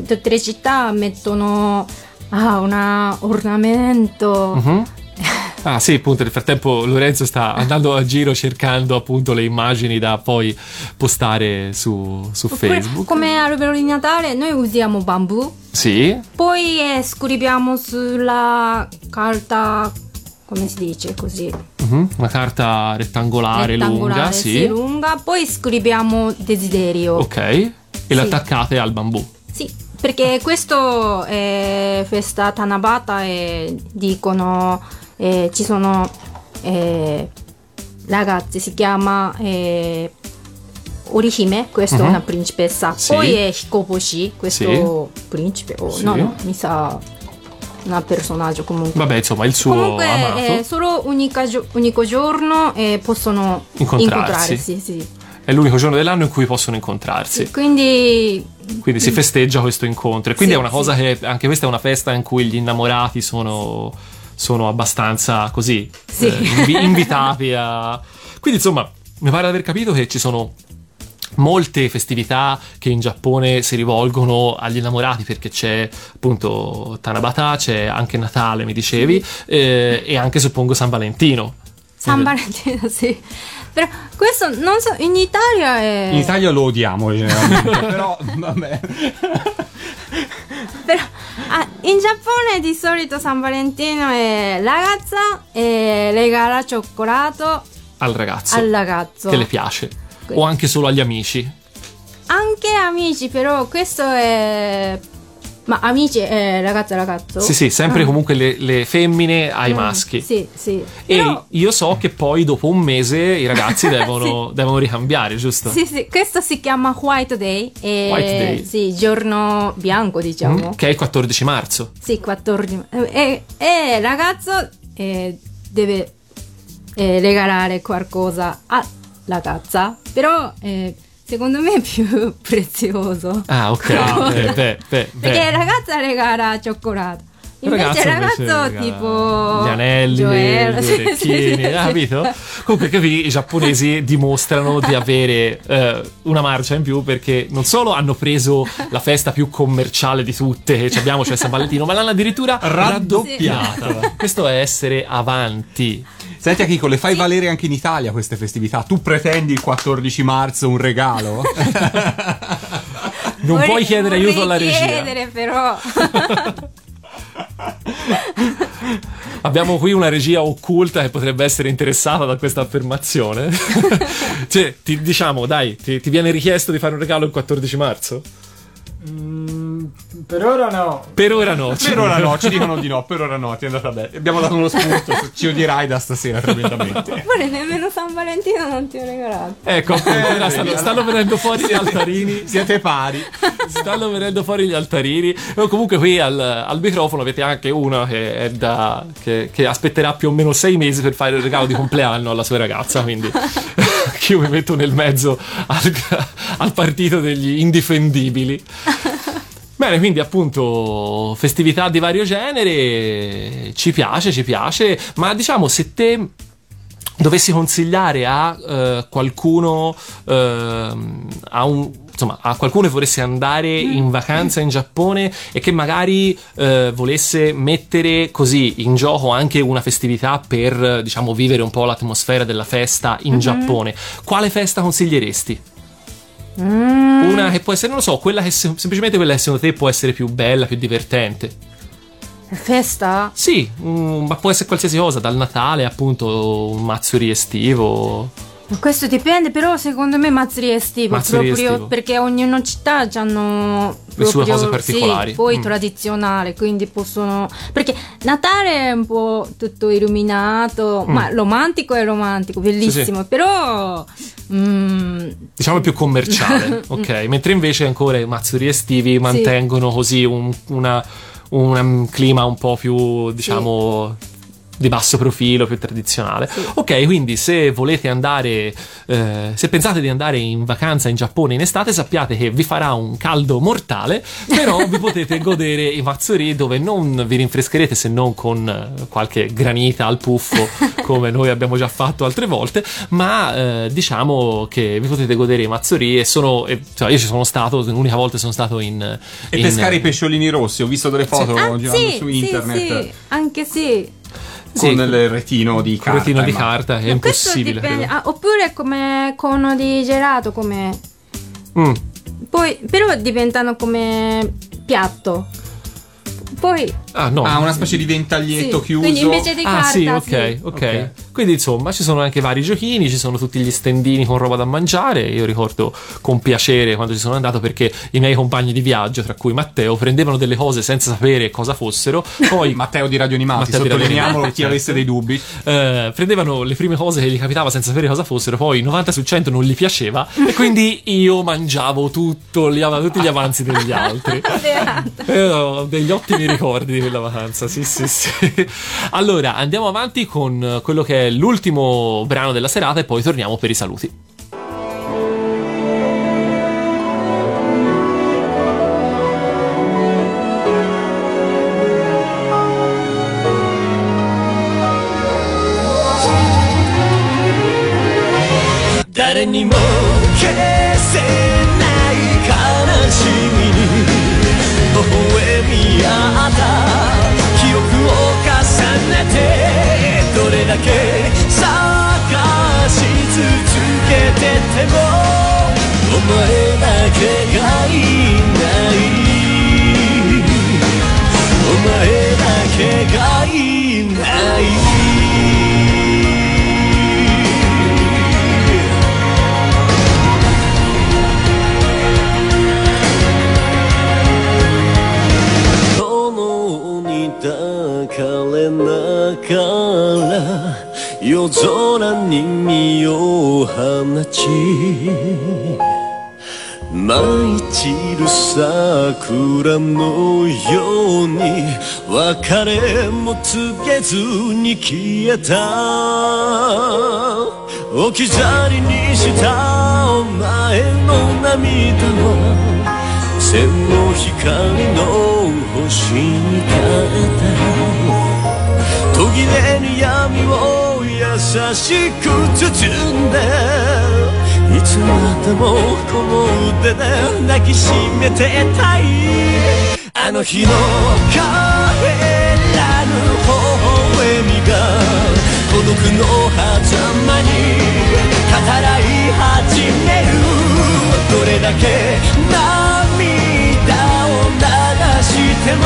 tutte le città mettono ah, un ornamento. Mhm. <laughs> Ah sì, appunto, nel frattempo Lorenzo sta andando a giro cercando appunto le immagini da poi postare su, su Facebook. Come albero di Natale noi usiamo bambù, Sì, poi eh, scriviamo sulla carta, come si dice così, mhm, una carta rettangolare, lunga, rettangolare, sì. lunga, poi scriviamo desiderio. Ok, e l'attaccate al bambù. Sì, perché questo è festa Tanabata e dicono eh, ci sono eh, ragazzi, si chiama eh, Orihime, questa Mhm. è una principessa, Sì. poi è Hikoboshi, questo principe, o Sì. no, no, mi sa un personaggio comunque. Vabbè, insomma, il suo Comunque amato. è solo unica gio- unico giorno e possono Incontrarsi. incontrarsi, sì. È l'unico giorno dell'anno in cui possono incontrarsi. Sì, Quindi Quindi si festeggia questo incontro. E quindi Sì, è una cosa che anche questa è una festa in cui gli innamorati sono, sono abbastanza così Sì. eh, invi- invitati a. <laughs> Quindi, insomma, mi pare di aver capito che ci sono molte festività che in Giappone si rivolgono agli innamorati perché c'è appunto Tanabata, c'è anche Natale, mi dicevi, eh, e anche suppongo San Valentino. San Valentino, <laughs> sì. Però questo non so, in Italia è. In Italia lo odiamo generalmente, <laughs> però vabbè. Però, ah, in Giappone di solito San Valentino è ragazza e regala cioccolato Al ragazzo al ragazzo. che le piace, o anche solo agli amici. Anche amici, però questo è. Ma amici è ragazza e ragazzo? Sì, sì, sempre Ah. comunque le, le femmine ai Mm, maschi. Sì, sì. E Però- io so che poi dopo un mese i ragazzi <laughs> devono, devono ricambiare, giusto? Sì, sì, questo si chiama White Day. E, White Day. Sì, giorno bianco, diciamo. Mm, Che è il 14 marzo. Sì, 14. E, e il ragazzo eh, deve eh, regalare qualcosa alla ragazza, però eh, secondo me è più <laughs> prezioso. Ah, ok. Ah, <laughs> Eh, beh, beh, beh. Perché la ragazza regala cioccolato. Invece il ragazzo, regala tipo gli anelli, gioielli, gli sì, orecchini, sì, capito? sì. Comunque qui i giapponesi <laughs> dimostrano di avere eh, una marcia in più perché non solo hanno preso la festa più commerciale di tutte che ci abbiamo, cioè San Valentino, ma l'hanno addirittura raddoppiata. Questo è essere avanti. Senti Akiko, le fai valere anche in Italia queste festività? Tu pretendi il 14 marzo un regalo? <laughs> Non Vorrei- puoi chiedere aiuto alla regia. chiedere però. <laughs> Abbiamo qui una regia occulta che potrebbe essere interessata da questa affermazione. <laughs> cioè, ti, diciamo, dai, ti, ti viene richiesto di fare un regalo il 14 marzo? Per ora no. Per ora no. per ora no, ci dicono di no, per ora no, ti è andata bene. Abbiamo dato uno spunto, <laughs> ci odierai da stasera tremendamente. <laughs> Pure nemmeno San Valentino non ti ho regalato. Ecco, ora stanno, stanno venendo fuori gli altarini. <laughs> Siete pari. Stanno venendo fuori gli altarini. O comunque qui al, al microfono avete anche uno che, è da, che, che aspetterà più o meno sei mesi per fare il regalo di compleanno alla sua ragazza. Quindi <laughs> che io mi metto nel mezzo al, al partito degli indifendibili. <laughs> Bene, quindi appunto festività di vario genere, ci piace, ci piace, ma diciamo se te dovessi consigliare a eh, qualcuno ehm, a un insomma a qualcuno che volesse andare in vacanza in Giappone e che magari eh, volesse mettere così in gioco anche una festività per diciamo vivere un po' l'atmosfera della festa in Giappone quale festa consiglieresti? Una che può essere, non lo so, quella che se- semplicemente quella che secondo te può essere più bella, più divertente. Festa? Sì, mm, ma può essere qualsiasi cosa, dal Natale appunto un mazzuri estivo. Questo dipende, però secondo me Mazzuri estivo, Mazzuri proprio estivo. perché ognuno città hanno Le sue cose particolari. Sì, poi Mm. tradizionale, quindi possono perché Natale è un po' tutto illuminato, ma romantico è romantico, bellissimo, però mm, Diciamo più commerciale, <laughs> ok? Mentre invece ancora i mazzuri estivi mantengono così un, una- una- un clima un po' più, diciamo. Di basso profilo, più tradizionale. Ok, quindi se volete andare, eh, se pensate di andare in vacanza in Giappone in estate, sappiate che vi farà un caldo mortale, però <laughs> vi potete godere i mazzuri dove non vi rinfrescherete se non con eh, qualche granita al puffo, <laughs> come noi abbiamo già fatto altre volte, ma eh, diciamo che vi potete godere i mazzuri e sono, e, cioè, io ci sono stato, l'unica volta che sono stato in... E in- pescare i pesciolini rossi, ho visto delle foto ah, girando sì, su sì, internet sì, anche sì. Sì, con il retino di carta. retino di carta, è impossibile. dipende- ah, oppure come cono di gelato, come Mm. poi però diventano come piatto. Poi Ah, no. Ah, una specie di ventaglietto sì, chiuso. quindi invece di Ah, carta sì, ok, sì. ok. Ok. Quindi insomma ci sono anche vari giochini, ci sono tutti gli stendini con roba da mangiare. Io ricordo con piacere quando ci sono andato perché i miei compagni di viaggio, tra cui Matteo, prendevano delle cose senza sapere cosa fossero. Poi <laughs> Matteo di Radio Animati, Matteo di Radio sottolineiamolo chi certo. avesse dei dubbi. eh, prendevano le prime cose che gli capitava senza sapere cosa fossero, poi 90 su 100 non gli piaceva e quindi io mangiavo tutto, gli av- tutti gli avanzi degli altri. <laughs> Eh, ho degli ottimi ricordi di quella vacanza, sì, sì, sì. Allora, andiamo avanti con eh, quello che è l'ultimo brano della serata e poi torniamo per i saluti. 誰にも消せない悲しみに微 あった。記憶を重ねてどれだけ探し続けててもお前だけがいない。お前だけがいない。桜のように別れも告げずに消えた。置き去りにしたお前の涙は線の光の星に変えた。途切れに闇を優しく包んでいつまでもこの腕で抱きしめてたい。あの日の帰らぬ微笑みが孤独の狭間に語らい始める。どれだけ涙を流しても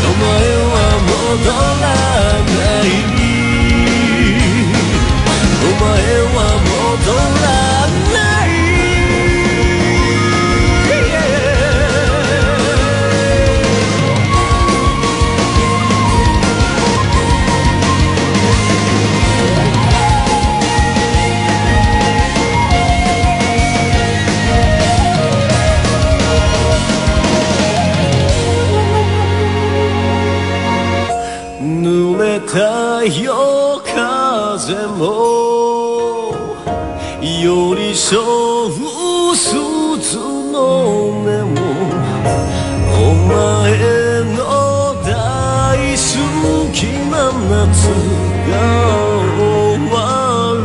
お前は戻らない。お前は戻らない。夜風も寄り添う鈴の音もお前の大好きな夏が終わ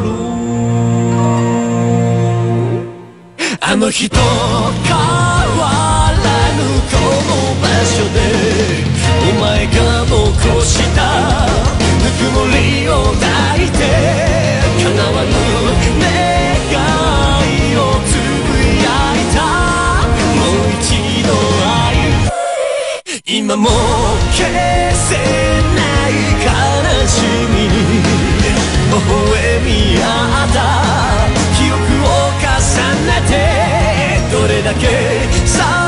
る。あの日今も消せない悲しみ微笑み合った記憶を重ねてどれだけ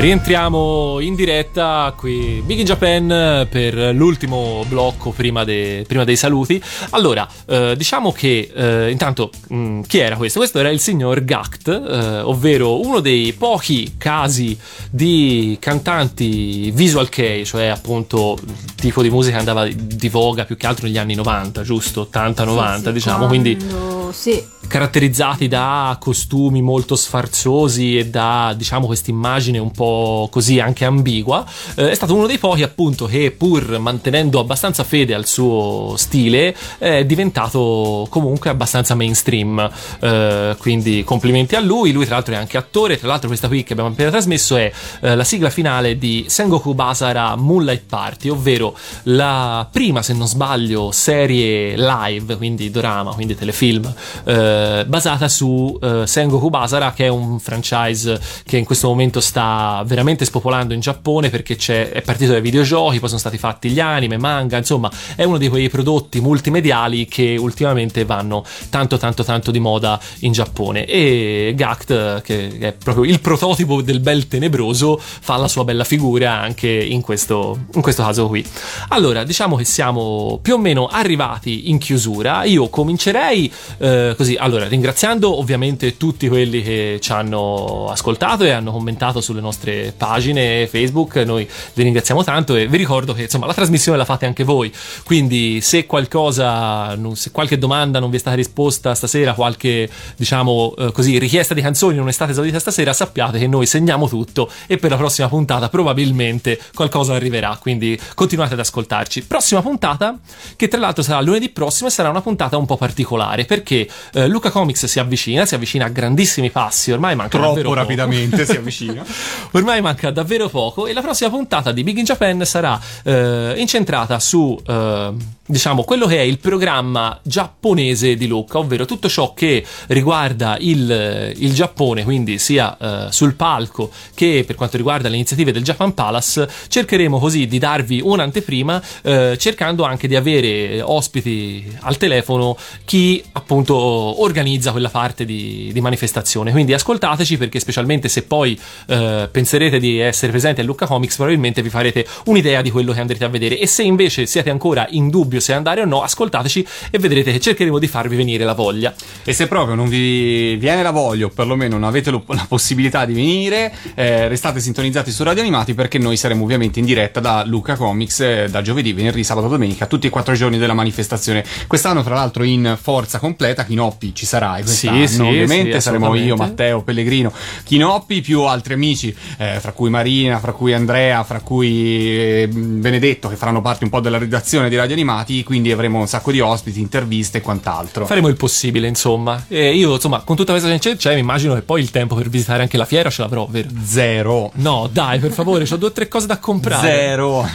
Rientriamo in diretta qui Big in Japan per l'ultimo blocco prima, de- prima dei saluti. Allora, eh, diciamo che eh, intanto mh, chi era questo? Questo era il signor Gact, eh, ovvero uno dei pochi casi di cantanti visual kei, cioè appunto tipo di musica che andava di voga più che altro negli anni 90, giusto? 80-90, Sì, sì, diciamo, quindi quando- Sì, caratterizzati da costumi molto sfarzosi e da diciamo questa immagine un po' così anche ambigua eh, è stato uno dei pochi appunto che pur mantenendo abbastanza fede al suo stile è diventato comunque abbastanza mainstream. Eh, quindi complimenti a lui. Lui tra l'altro è anche attore. Tra l'altro questa qui che abbiamo appena trasmesso è eh, la sigla finale di Sengoku Basara Moonlight Party ovvero la prima se non sbaglio serie live quindi drama quindi telefilm eh, basata su eh, Sengoku Basara che è un franchise che in questo momento sta veramente spopolando in Giappone perché è partito dai videogiochi poi sono stati fatti gli anime, manga insomma è uno di quei prodotti multimediali che ultimamente vanno tanto tanto tanto di moda in Giappone. E Gact che è proprio il prototipo del bel tenebroso fa la sua bella figura anche in questo, in questo caso qui. Allora diciamo che siamo più o meno arrivati in chiusura. Io comincerei eh, così. Allora ringraziando ovviamente tutti quelli che ci hanno ascoltato e hanno commentato sulle nostre pagine Facebook noi vi ringraziamo tanto e vi ricordo che insomma la trasmissione la fate anche voi. Quindi se qualcosa se qualche domanda non vi è stata risposta stasera qualche diciamo eh, così richiesta di canzoni non è stata esaudita stasera sappiate che noi segniamo tutto e per la prossima puntata probabilmente qualcosa arriverà. Quindi continuate ad ascoltarci. Prossima puntata che tra l'altro sarà lunedì prossimo e sarà una puntata un po' particolare perché eh, Luca Comics si avvicina, si avvicina a grandissimi passi, ormai manca Troppo rapidamente si avvicina. <laughs> Ormai manca davvero poco e la prossima puntata di Big in Japan sarà eh, incentrata su eh, diciamo quello che è il programma giapponese di Luca, ovvero tutto ciò che riguarda il, il Giappone, quindi sia eh, sul palco che per quanto riguarda le iniziative del Japan Palace. Cercheremo così di darvi un'anteprima, eh, cercando anche di avere ospiti al telefono chi appunto organizza quella parte di, di manifestazione. Quindi ascoltateci perché specialmente se poi eh, penserete di essere presenti a Lucca Comics probabilmente vi farete un'idea di quello che andrete a vedere e se invece siete ancora in dubbio se andare o no ascoltateci e vedrete che cercheremo di farvi venire la voglia. E se proprio non vi viene la voglia, o perlomeno non avete lo- la possibilità di venire, eh, restate sintonizzati su Radio Animati perché noi saremo ovviamente in diretta da Luca Comics eh, da giovedì, venerdì, sabato, domenica, tutti e quattro giorni della manifestazione. Quest'anno, tra l'altro, in forza completa, Chinoppi ci sarà. E quest'anno, sì, ovviamente, sì, saremo io. Matteo, Pellegrino, Chinoppi, più altri amici, eh, fra cui Marina, fra cui Andrea, fra cui eh, Benedetto, che faranno parte un po' della redazione di Radio Animati. Quindi avremo un sacco di ospiti, interviste e quant'altro. Faremo il possibile, insomma. E io, insomma, con tutta questa gente c'è, mi immagino che poi il tempo per visitare anche la fiera ce l'avrò, vero? Zero. No, dai, per favore, ho due o tre cose da comprare. Zero.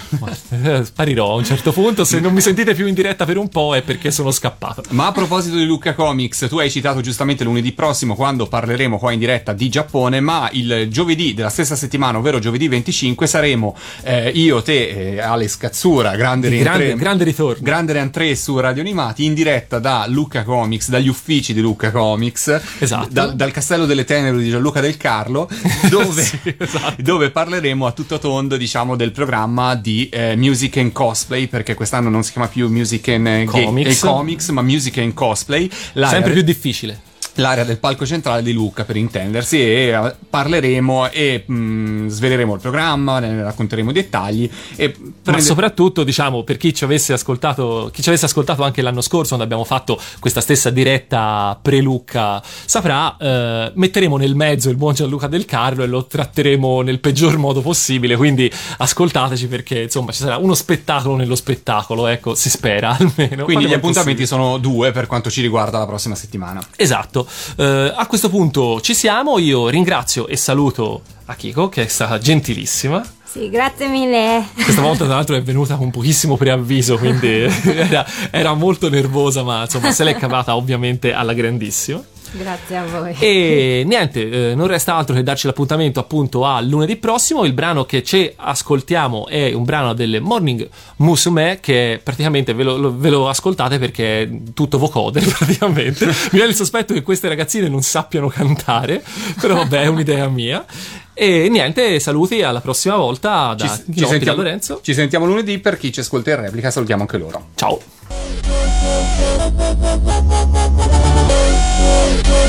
Eh, Sparirò a un certo punto. Se non mi sentite più in diretta per un po' è perché sono scappato. Ma a proposito di Luca Comics, tu hai citato giustamente lunedì prossimo quando parleremo qua in diretta di Giappone, ma il giovedì della stessa settimana, ovvero giovedì 25, saremo eh, io, te e Alex Cazzura, grande rientré, grande, grande ritorno. grande rientré su Radio Animati, in diretta da Luca Comics, dagli uffici di Luca Comics, Esatto. da- dal Castello delle Tenebre di Gianluca del Carlo, <laughs> dove, Sì, esatto. dove parleremo a tutto tondo, diciamo, del programma di eh, Music and Cosplay, perché quest'anno non si chiama più Music and eh, Comics. e Comics, ma Music and Cosplay. L'area Sempre più difficile. L'area del palco centrale di Lucca per intendersi e eh, parleremo e mh, sveleremo il programma, ne racconteremo i dettagli e Ma prende- soprattutto, diciamo, per chi ci avesse ascoltato, chi ci avesse ascoltato anche l'anno scorso, quando abbiamo fatto questa stessa diretta pre-Lucca, saprà, eh, metteremo nel mezzo il buon Gianluca del Carlo e lo tratteremo nel peggior modo possibile. Quindi ascoltateci perché, insomma, ci sarà uno spettacolo nello spettacolo, ecco, si spera <laughs> almeno. quindi gli appuntamenti possibile. sono due per quanto ci riguarda la prossima settimana. Esatto. Eh, a questo punto ci siamo. Io ringrazio e saluto Akiko, che è stata gentilissima. Sì, grazie mille. Questa volta, tra l'altro, è venuta con pochissimo preavviso, quindi <laughs> era, era molto nervosa, ma insomma, se l'è cavata ovviamente alla grandissima. Grazie a voi. E niente, eh, non resta altro che darci l'appuntamento appunto a lunedì prossimo. Il brano che ci ascoltiamo è un brano delle Morning Musume, che praticamente ve lo, lo- ve lo ascoltate perché è tutto vocoder, <laughs> praticamente. Mi viene il sospetto che queste ragazzine non sappiano cantare, però vabbè, è un'idea mia. E niente, saluti alla prossima volta da Ci, da sentiamo, Lorenzo. ci sentiamo lunedì per chi ci ascolta in replica, salutiamo anche loro. Ciao.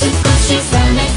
Super, she's running.